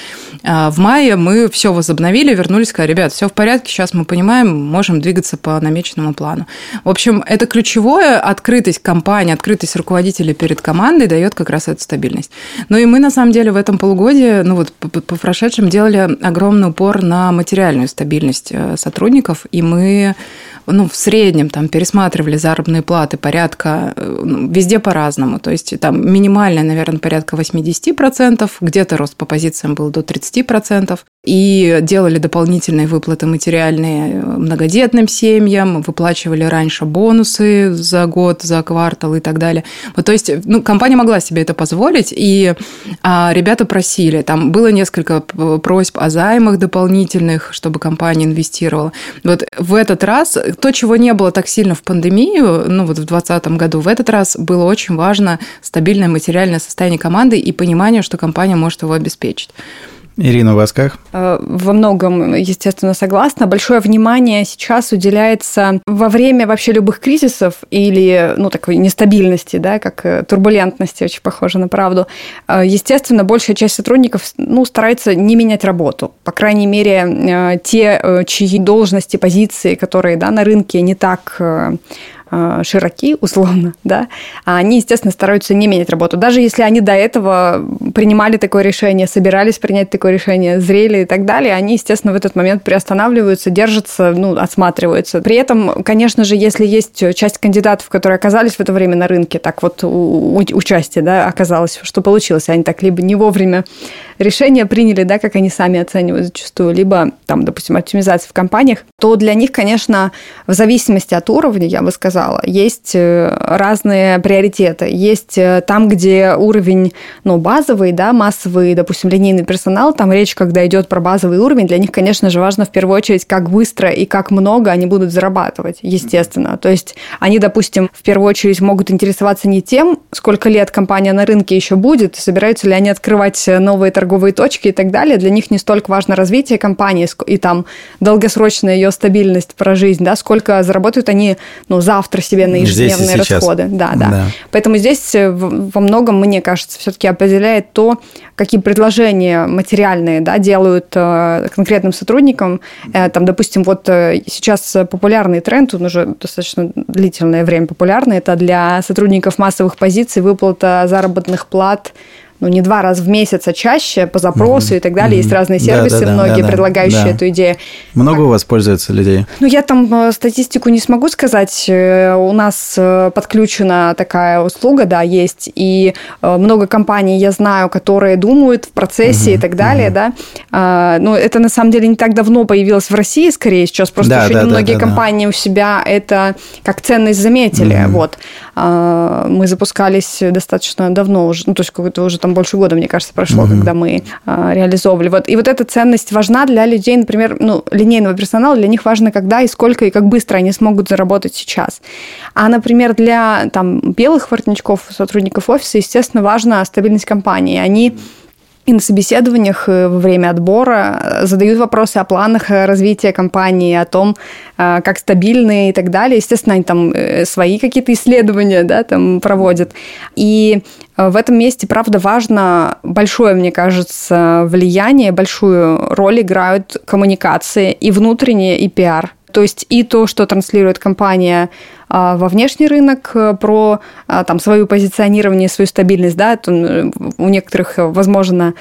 S3: А, в мае мы все возобновили, вернулись, сказали, ребят, все в порядке, сейчас мы понимаем, можем двигаться по намеченному плану. В общем, это ключевое, открытость компании, открытость руководителя перед командой дает как раз эту стабильность. Ну и мы, на самом деле, в этом полугодии, ну вот по, по прошедшим, делали огромный упор на материальную стабильность э, сотрудников, и мы ну, в среднем там пересматривали заработные платы порядка, э, ну, везде по-разному. То есть там минимальная, наверное, порядка 80%, где-то рост по позициям был до 30%. И делали дополнительные выплаты материальные э, многодетным семьям, выплачивали раньше бонусы за год, за квартал и так далее. Вот, то есть, ну, компания могла себе это позволить, и а, ребята просили. Там было несколько просьб о займах дополнительных, чтобы компания инвестировала. Вот в этот раз то, чего не было так сильно в пандемию, ну вот в 2020 году, в этот раз было очень важно стабильное материальное состояние команды и понимание, что компания может его обеспечить.
S2: Ирина, у?
S1: Э, во многом, естественно, согласна. Большое внимание сейчас уделяется во время вообще любых кризисов или, ну, такой нестабильности, да, как э, турбулентности, очень похоже на правду. Э, естественно, большая часть сотрудников, ну, старается не менять работу. По крайней мере, те, чьи должности, позиции, которые, да, на рынке не так широки, условно, да, а они, естественно, стараются не менять работу. Даже если они до этого принимали такое решение, собирались принять такое решение, зрели и так далее, они, естественно, в этот момент приостанавливаются, держатся, ну, осматриваются. При этом, конечно же, если есть часть кандидатов, которые оказались в это время на рынке, так вот у, участие, да, оказалось, что получилось, они так либо не вовремя решение приняли, да, как они сами оценивают зачастую, либо там, допустим, оптимизация в компаниях, то для них, конечно, в зависимости от уровня, я бы сказала, есть э, разные приоритеты. Есть э, там, где уровень, ну, базовый, да, массовый, допустим, линейный персонал, там речь, когда идет про базовый уровень, для них, конечно же, важно в первую очередь, как быстро и как много они будут зарабатывать, естественно. То есть они, допустим, в первую очередь могут интересоваться не тем, сколько лет компания на рынке еще будет, собираются ли они открывать новые торговые торговые точки и так далее, для них не столько важно развитие компании и там долгосрочная ее стабильность про жизнь, да, сколько заработают они ну, завтра себе на ежедневные расходы. Да, да, да. Поэтому здесь э, во многом, мне кажется, все-таки определяет то, какие предложения материальные да, делают э, конкретным сотрудникам. Э, там, допустим, вот сейчас популярный тренд, он уже достаточно длительное время популярный, это для сотрудников массовых позиций выплата заработных плат ну, не два раза в месяц, а чаще по запросу mm-hmm. и так далее. Mm-hmm. Есть разные сервисы, да, да, многие да, предлагающие да. эту идею.
S2: Много у вас пользуется людей?
S1: Ну, я там э, статистику не смогу сказать. Э, у нас э, подключена такая услуга, да, есть. И много компаний я знаю, которые думают в процессе mm-hmm. и так далее, mm-hmm. да. А, но это на самом деле не так давно появилось в России, скорее сейчас. Просто да, еще да, немногие да, да, компании да. у себя это как ценность заметили. Mm-hmm. Вот. А, мы запускались достаточно давно уже, ну, то есть какой-то уже там там больше года, мне кажется, прошло, угу. когда мы а, реализовывали. Вот. И вот эта ценность важна для людей, например, ну, линейного персонала, для них важно, когда и сколько и как быстро они смогут заработать сейчас. А, например, для там, белых воротничков, сотрудников офиса, естественно, важна стабильность компании. Они и на собеседованиях э, во время отбора э, задают вопросы о планах э, развития компании, о том, как стабильны и так далее. Естественно, они там свои какие-то исследования да, там проводят. И в этом месте, правда, важно большое, мне кажется, влияние, большую роль играют коммуникации и внутренние, и пиар. То есть и то, что транслирует компания во внешний рынок, про там, свое позиционирование, свою стабильность. Да, у некоторых, возможно,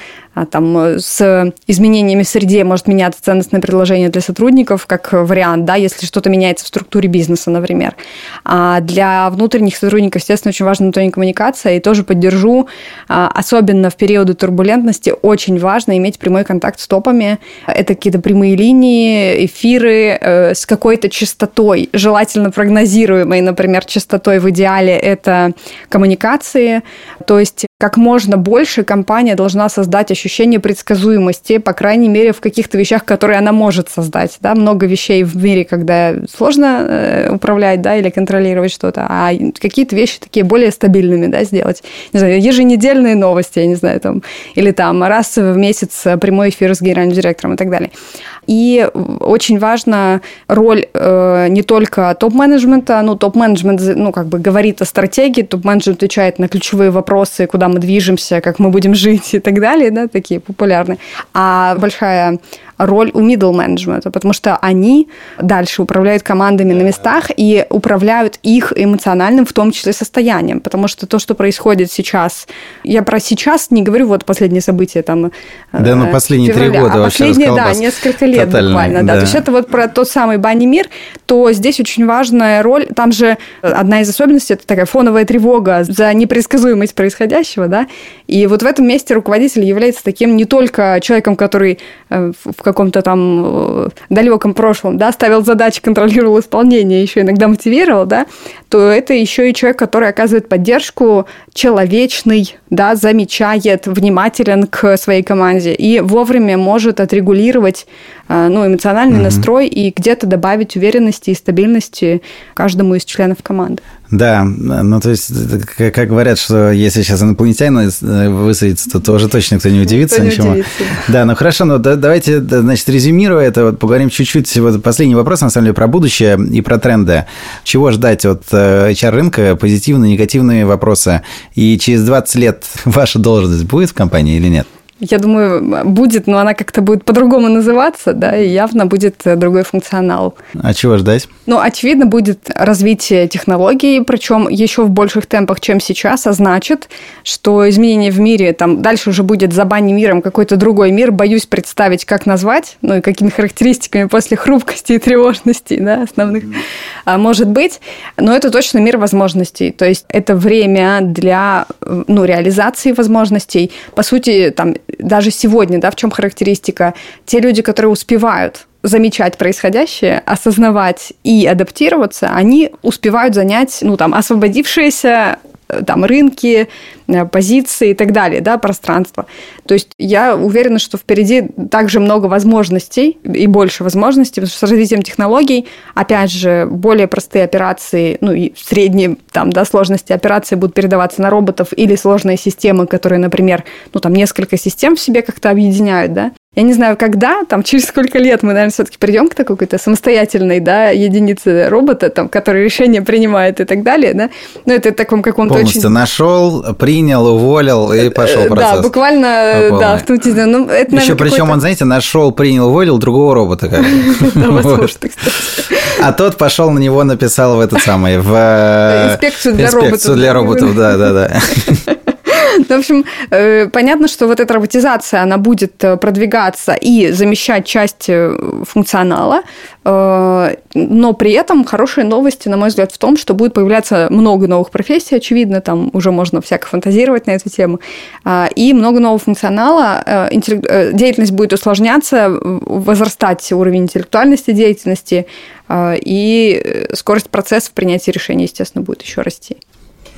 S1: там, с изменениями в среде может меняться ценностное предложение для сотрудников, как вариант, да, если что-то меняется в структуре бизнеса, например. А для внутренних сотрудников, естественно, очень важна внутренняя коммуникация, и тоже поддержу, особенно в периоды турбулентности, очень важно иметь прямой контакт с топами. Это какие-то прямые линии, эфиры э, с какой-то частотой, желательно прогнозируемой, например, частотой в идеале это коммуникации. То есть как можно больше компания должна создать ощущение предсказуемости, по крайней мере, в каких-то вещах, которые она может создать. Да? Много вещей в мире, когда сложно э, управлять да, или контролировать что-то, а какие-то вещи такие более стабильными да, сделать. Не знаю, еженедельные новости, я не знаю, там, или там раз в месяц прямой эфир с генеральным директором и так далее. И очень важна роль э, не только топ-менеджмента, ну, топ-менеджмент, ну, как бы говорит о стратегии, топ-менеджмент отвечает на ключевые вопросы, куда мы движемся, как мы будем жить и так далее, да, такие популярные. А большая роль у middle менеджмента, потому что они дальше управляют командами на местах и управляют их эмоциональным, в том числе, состоянием, потому что то, что происходит сейчас, я про сейчас не говорю, вот последние события там
S2: Да, ну последние три года
S1: а
S2: вообще
S1: последние, да, несколько лет Тотально, буквально, да. да. То есть это вот про тот самый банни мир, то здесь очень важная роль, там же одна из особенностей, это такая фоновая тревога за непредсказуемость происходящего, да, и вот в этом месте руководитель является таким не только человеком, который э, в каком-то там э, далеком прошлом, да, ставил задачи, контролировал исполнение, еще иногда мотивировал, да, то это еще и человек, который оказывает поддержку, человечный, да, замечает, внимателен к своей команде и вовремя может отрегулировать э, ну, эмоциональный mm-hmm. настрой и где-то добавить уверенности и стабильности каждому из членов команды.
S2: Да, ну то есть, как говорят, что если сейчас инопланетяне э, высадятся, то тоже точно кто не удивится никто ничему. удивится. Да, ну хорошо, ну давайте, значит, резюмируя это, вот поговорим чуть-чуть, вот последний вопрос, на самом деле, про будущее и про тренды. Чего ждать от HR-рынка, э, позитивные, негативные вопросы, и через 20 лет ваша должность будет в компании или нет?
S1: Я думаю, будет, но она как-то будет по-другому называться, да, и явно будет э, другой функционал.
S2: А чего ждать?
S1: Ну, очевидно, будет развитие технологий, причем еще в больших темпах, чем сейчас, а значит, что изменения в мире, там, дальше уже будет за бани миром какой-то другой мир, боюсь представить, как назвать, ну, и какими характеристиками после хрупкости и тревожности, да, основных, а, может быть, но это точно мир возможностей, то есть это время для, э, ну, реализации возможностей, по сути, там, даже сегодня, да, в чем характеристика? Те люди, которые успевают замечать происходящее, осознавать и адаптироваться, они успевают занять, ну, там, освободившиеся Э, там рынки, э, позиции и так далее, да, пространство. То есть я уверена, что впереди также много возможностей и больше возможностей, потому что с развитием технологий, опять же, более простые операции, ну и средние там, да, сложности операции будут передаваться на роботов или сложные системы, которые, например, ну там несколько систем в себе как-то объединяют, да, я не знаю, когда, там, через сколько лет мы, наверное, все-таки придем к такой какой-то самостоятельной, да, единице робота, там, который решение принимает и так далее, да. Но это в таком каком-то
S2: Полностью очень... нашел, принял, уволил и пошел э, процесс.
S1: Да, буквально, да, в ту ну,
S2: это, Еще причем он, знаете, нашел, принял, уволил другого робота. А тот пошел на него, написал в этот самый, в...
S1: Э, инспекцию для роботов. Инспекцию
S2: для роботов, да, да, да.
S1: Ну, в общем, э, понятно, что вот эта роботизация, она будет э, продвигаться и замещать часть э, функционала, но при этом хорошие новости, на мой взгляд, в том, что будет появляться много новых профессий, очевидно, там уже можно всяко фантазировать на эту тему, и много нового функционала, деятельность будет усложняться, возрастать уровень интеллектуальности деятельности, и скорость процессов принятия решений, естественно, будет еще расти.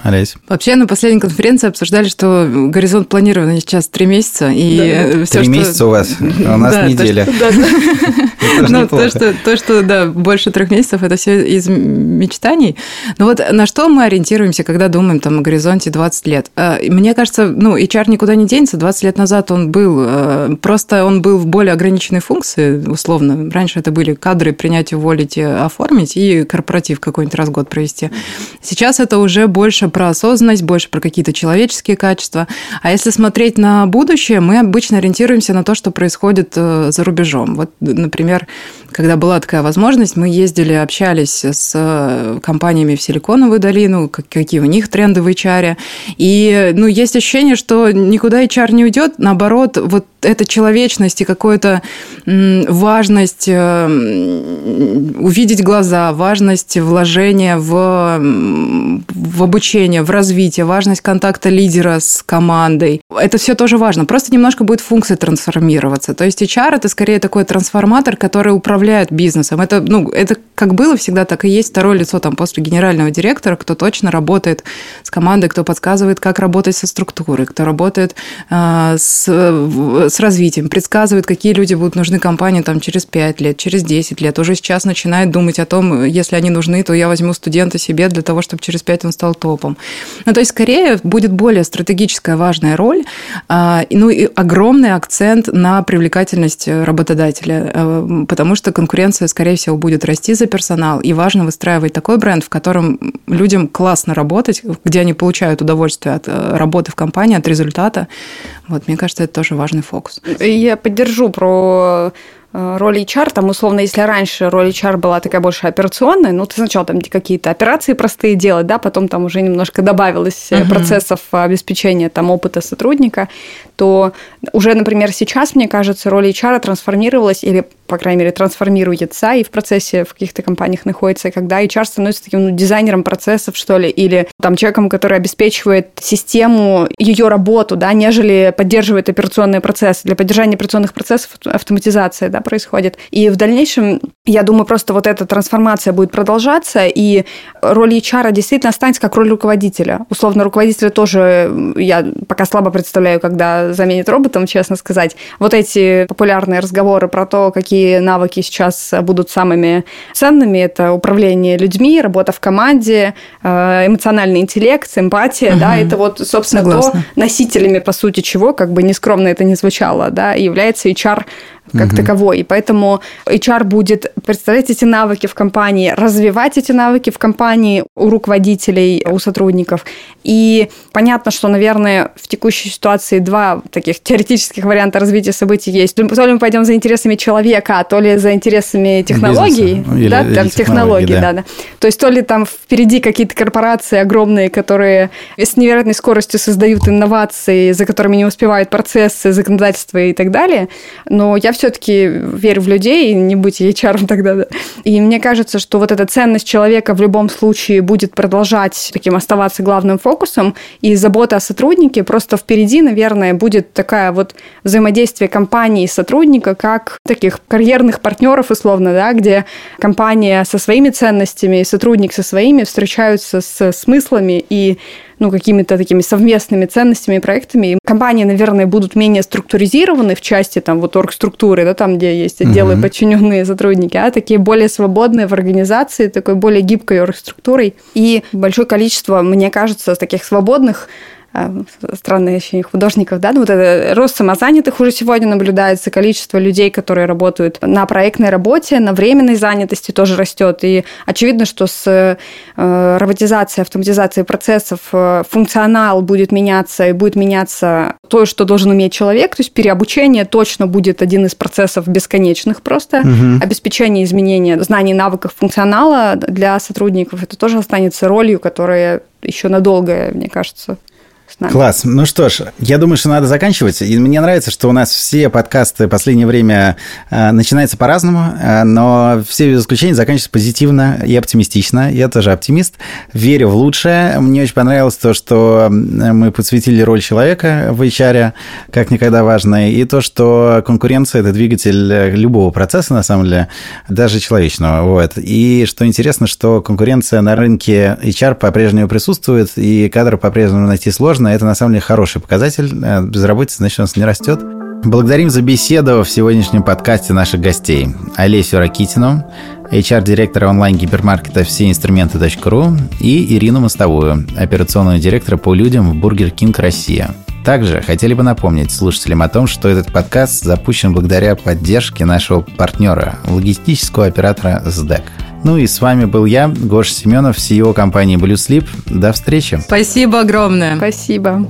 S2: Олесь.
S3: Вообще, на последней конференции обсуждали, что горизонт планирования сейчас три месяца. И
S2: да. все, три что... месяца у вас, а у нас да, неделя.
S3: Ну, то, что, то, что, да, больше трех месяцев, это все из мечтаний. Но вот на что мы ориентируемся, когда думаем там о горизонте 20 лет? А, мне кажется, ну, HR никуда не денется. 20 лет назад он был, а, просто он был в более ограниченной функции, условно. Раньше это были кадры принять, уволить, оформить и корпоратив какой-нибудь раз в год провести. Сейчас это уже больше про осознанность, больше про какие-то человеческие качества. А если смотреть на будущее, мы обычно ориентируемся на то, что происходит э, за рубежом. Вот, например, когда была такая возможность, мы ездили, общались с э, компаниями в Силиконовую долину, какие у них тренды в HR. И ну, есть ощущение, что никуда HR не уйдет, наоборот, вот эта человечность и какая-то важность э, увидеть глаза, важность вложения в, в обучение, в развитие, важность контакта лидера с командой. Это все тоже важно. Просто немножко будет функция трансформироваться. То есть HR – это скорее такой трансформатор, который управляет бизнесом. Это, ну, это как было всегда, так и есть второе лицо там после генерального директора, кто точно работает с командой, кто подсказывает, как работать со структурой, кто работает э, с с развитием, предсказывает, какие люди будут нужны компании там, через 5 лет, через 10 лет. Уже сейчас начинает думать о том, если они нужны, то я возьму студента себе для того, чтобы через 5 он стал топом. Ну, то есть, скорее, будет более стратегическая важная роль, а, ну и огромный акцент на привлекательность работодателя, а, потому что конкуренция, скорее всего, будет расти за персонал, и важно выстраивать такой бренд, в котором людям классно работать, где они получают удовольствие от э, работы в компании, от результата. Вот, мне кажется, это тоже важный фокус.
S1: Я поддержу про роль HR, там, условно, если раньше роль HR была такая больше операционная, ну, ты сначала там какие-то операции простые делать, да, потом там уже немножко добавилось uh-huh. процессов обеспечения там опыта сотрудника, то уже, например, сейчас, мне кажется, роль HR трансформировалась или, по крайней мере, трансформируется и в процессе в каких-то компаниях находится, когда HR становится таким ну, дизайнером процессов, что ли, или там человеком, который обеспечивает систему, ее работу, да, нежели поддерживает операционные процессы. Для поддержания операционных процессов автоматизация, да, происходит. И в дальнейшем, я думаю, просто вот эта трансформация будет продолжаться, и роль HR действительно останется как роль руководителя. Условно, руководителя тоже я пока слабо представляю, когда заменит роботом, честно сказать. Вот эти популярные разговоры про то, какие навыки сейчас будут самыми ценными, это управление людьми, работа в команде, э, эмоциональный интеллект, эмпатия, угу. да, это вот, собственно, Согласна. то носителями, по сути, чего, как бы нескромно это не звучало, да, является HR как угу. таковой. И поэтому HR будет представлять эти навыки в компании, развивать эти навыки в компании у руководителей, у сотрудников. И понятно, что, наверное, в текущей ситуации два таких теоретических варианта развития событий есть. То ли мы пойдем за интересами человека, а то ли за интересами технологий. Или, да, или там, технологий, да. да, да. То есть то ли там впереди какие-то корпорации огромные, которые с невероятной скоростью создают инновации, за которыми не успевают процессы, законодательства и так далее. Но я все-таки верю в людей, не будь HR тогда. Да. И мне кажется, что вот эта ценность человека в любом случае будет продолжать таким оставаться главным фокусом, и забота о сотруднике просто впереди, наверное, будет такая вот взаимодействие компании и сотрудника как таких карьерных партнеров, условно, да, где компания со своими ценностями и сотрудник со своими встречаются с смыслами и ну, какими-то такими совместными ценностями и проектами. И компании, наверное, будут менее структуризированы в части там вот оргструктуры, да, там, где есть отделы угу. подчиненные сотрудники, а такие более свободные в организации, такой более гибкой оргструктурой. И большое количество, мне кажется, таких свободных странное ощущение художников, да, ну, вот это рост самозанятых уже сегодня наблюдается, количество людей, которые работают на проектной работе, на временной занятости тоже растет, и очевидно, что с э, роботизацией, автоматизацией процессов э, функционал будет меняться, и будет меняться то, что должен уметь человек, то есть переобучение точно будет один из процессов бесконечных просто, угу. обеспечение изменения знаний, навыков, функционала для сотрудников, это тоже останется ролью, которая еще надолго, мне кажется,
S2: нами. Класс. Ну что ж, я думаю, что надо заканчивать. И мне нравится, что у нас все подкасты в последнее время э, начинаются по-разному, э, но все без исключения заканчиваются позитивно и оптимистично. Я тоже оптимист. Верю в лучшее. Мне очень понравилось то, что мы подсветили роль человека в HR, как никогда важной, и то, что конкуренция – это двигатель любого процесса, на самом деле, даже человечного. Вот. И что интересно, что конкуренция на рынке HR по-прежнему присутствует, и кадры по-прежнему найти сложно, это на самом деле хороший показатель. Э, безработица, значит, у нас не растет. Благодарим за беседу в сегодняшнем подкасте наших гостей. Олесю Ракитину, HR-директора онлайн-гипермаркета всеинструменты.ру и Ирину Мостовую, операционного директора по людям в Burger King Россия. Также хотели бы напомнить слушателям о том, что этот подкаст запущен благодаря поддержке нашего партнера, логистического оператора СДЭК. Ну и с вами был я, Гоша Семенов, CEO компании Blue Sleep. До встречи.
S3: Спасибо огромное.
S1: Спасибо.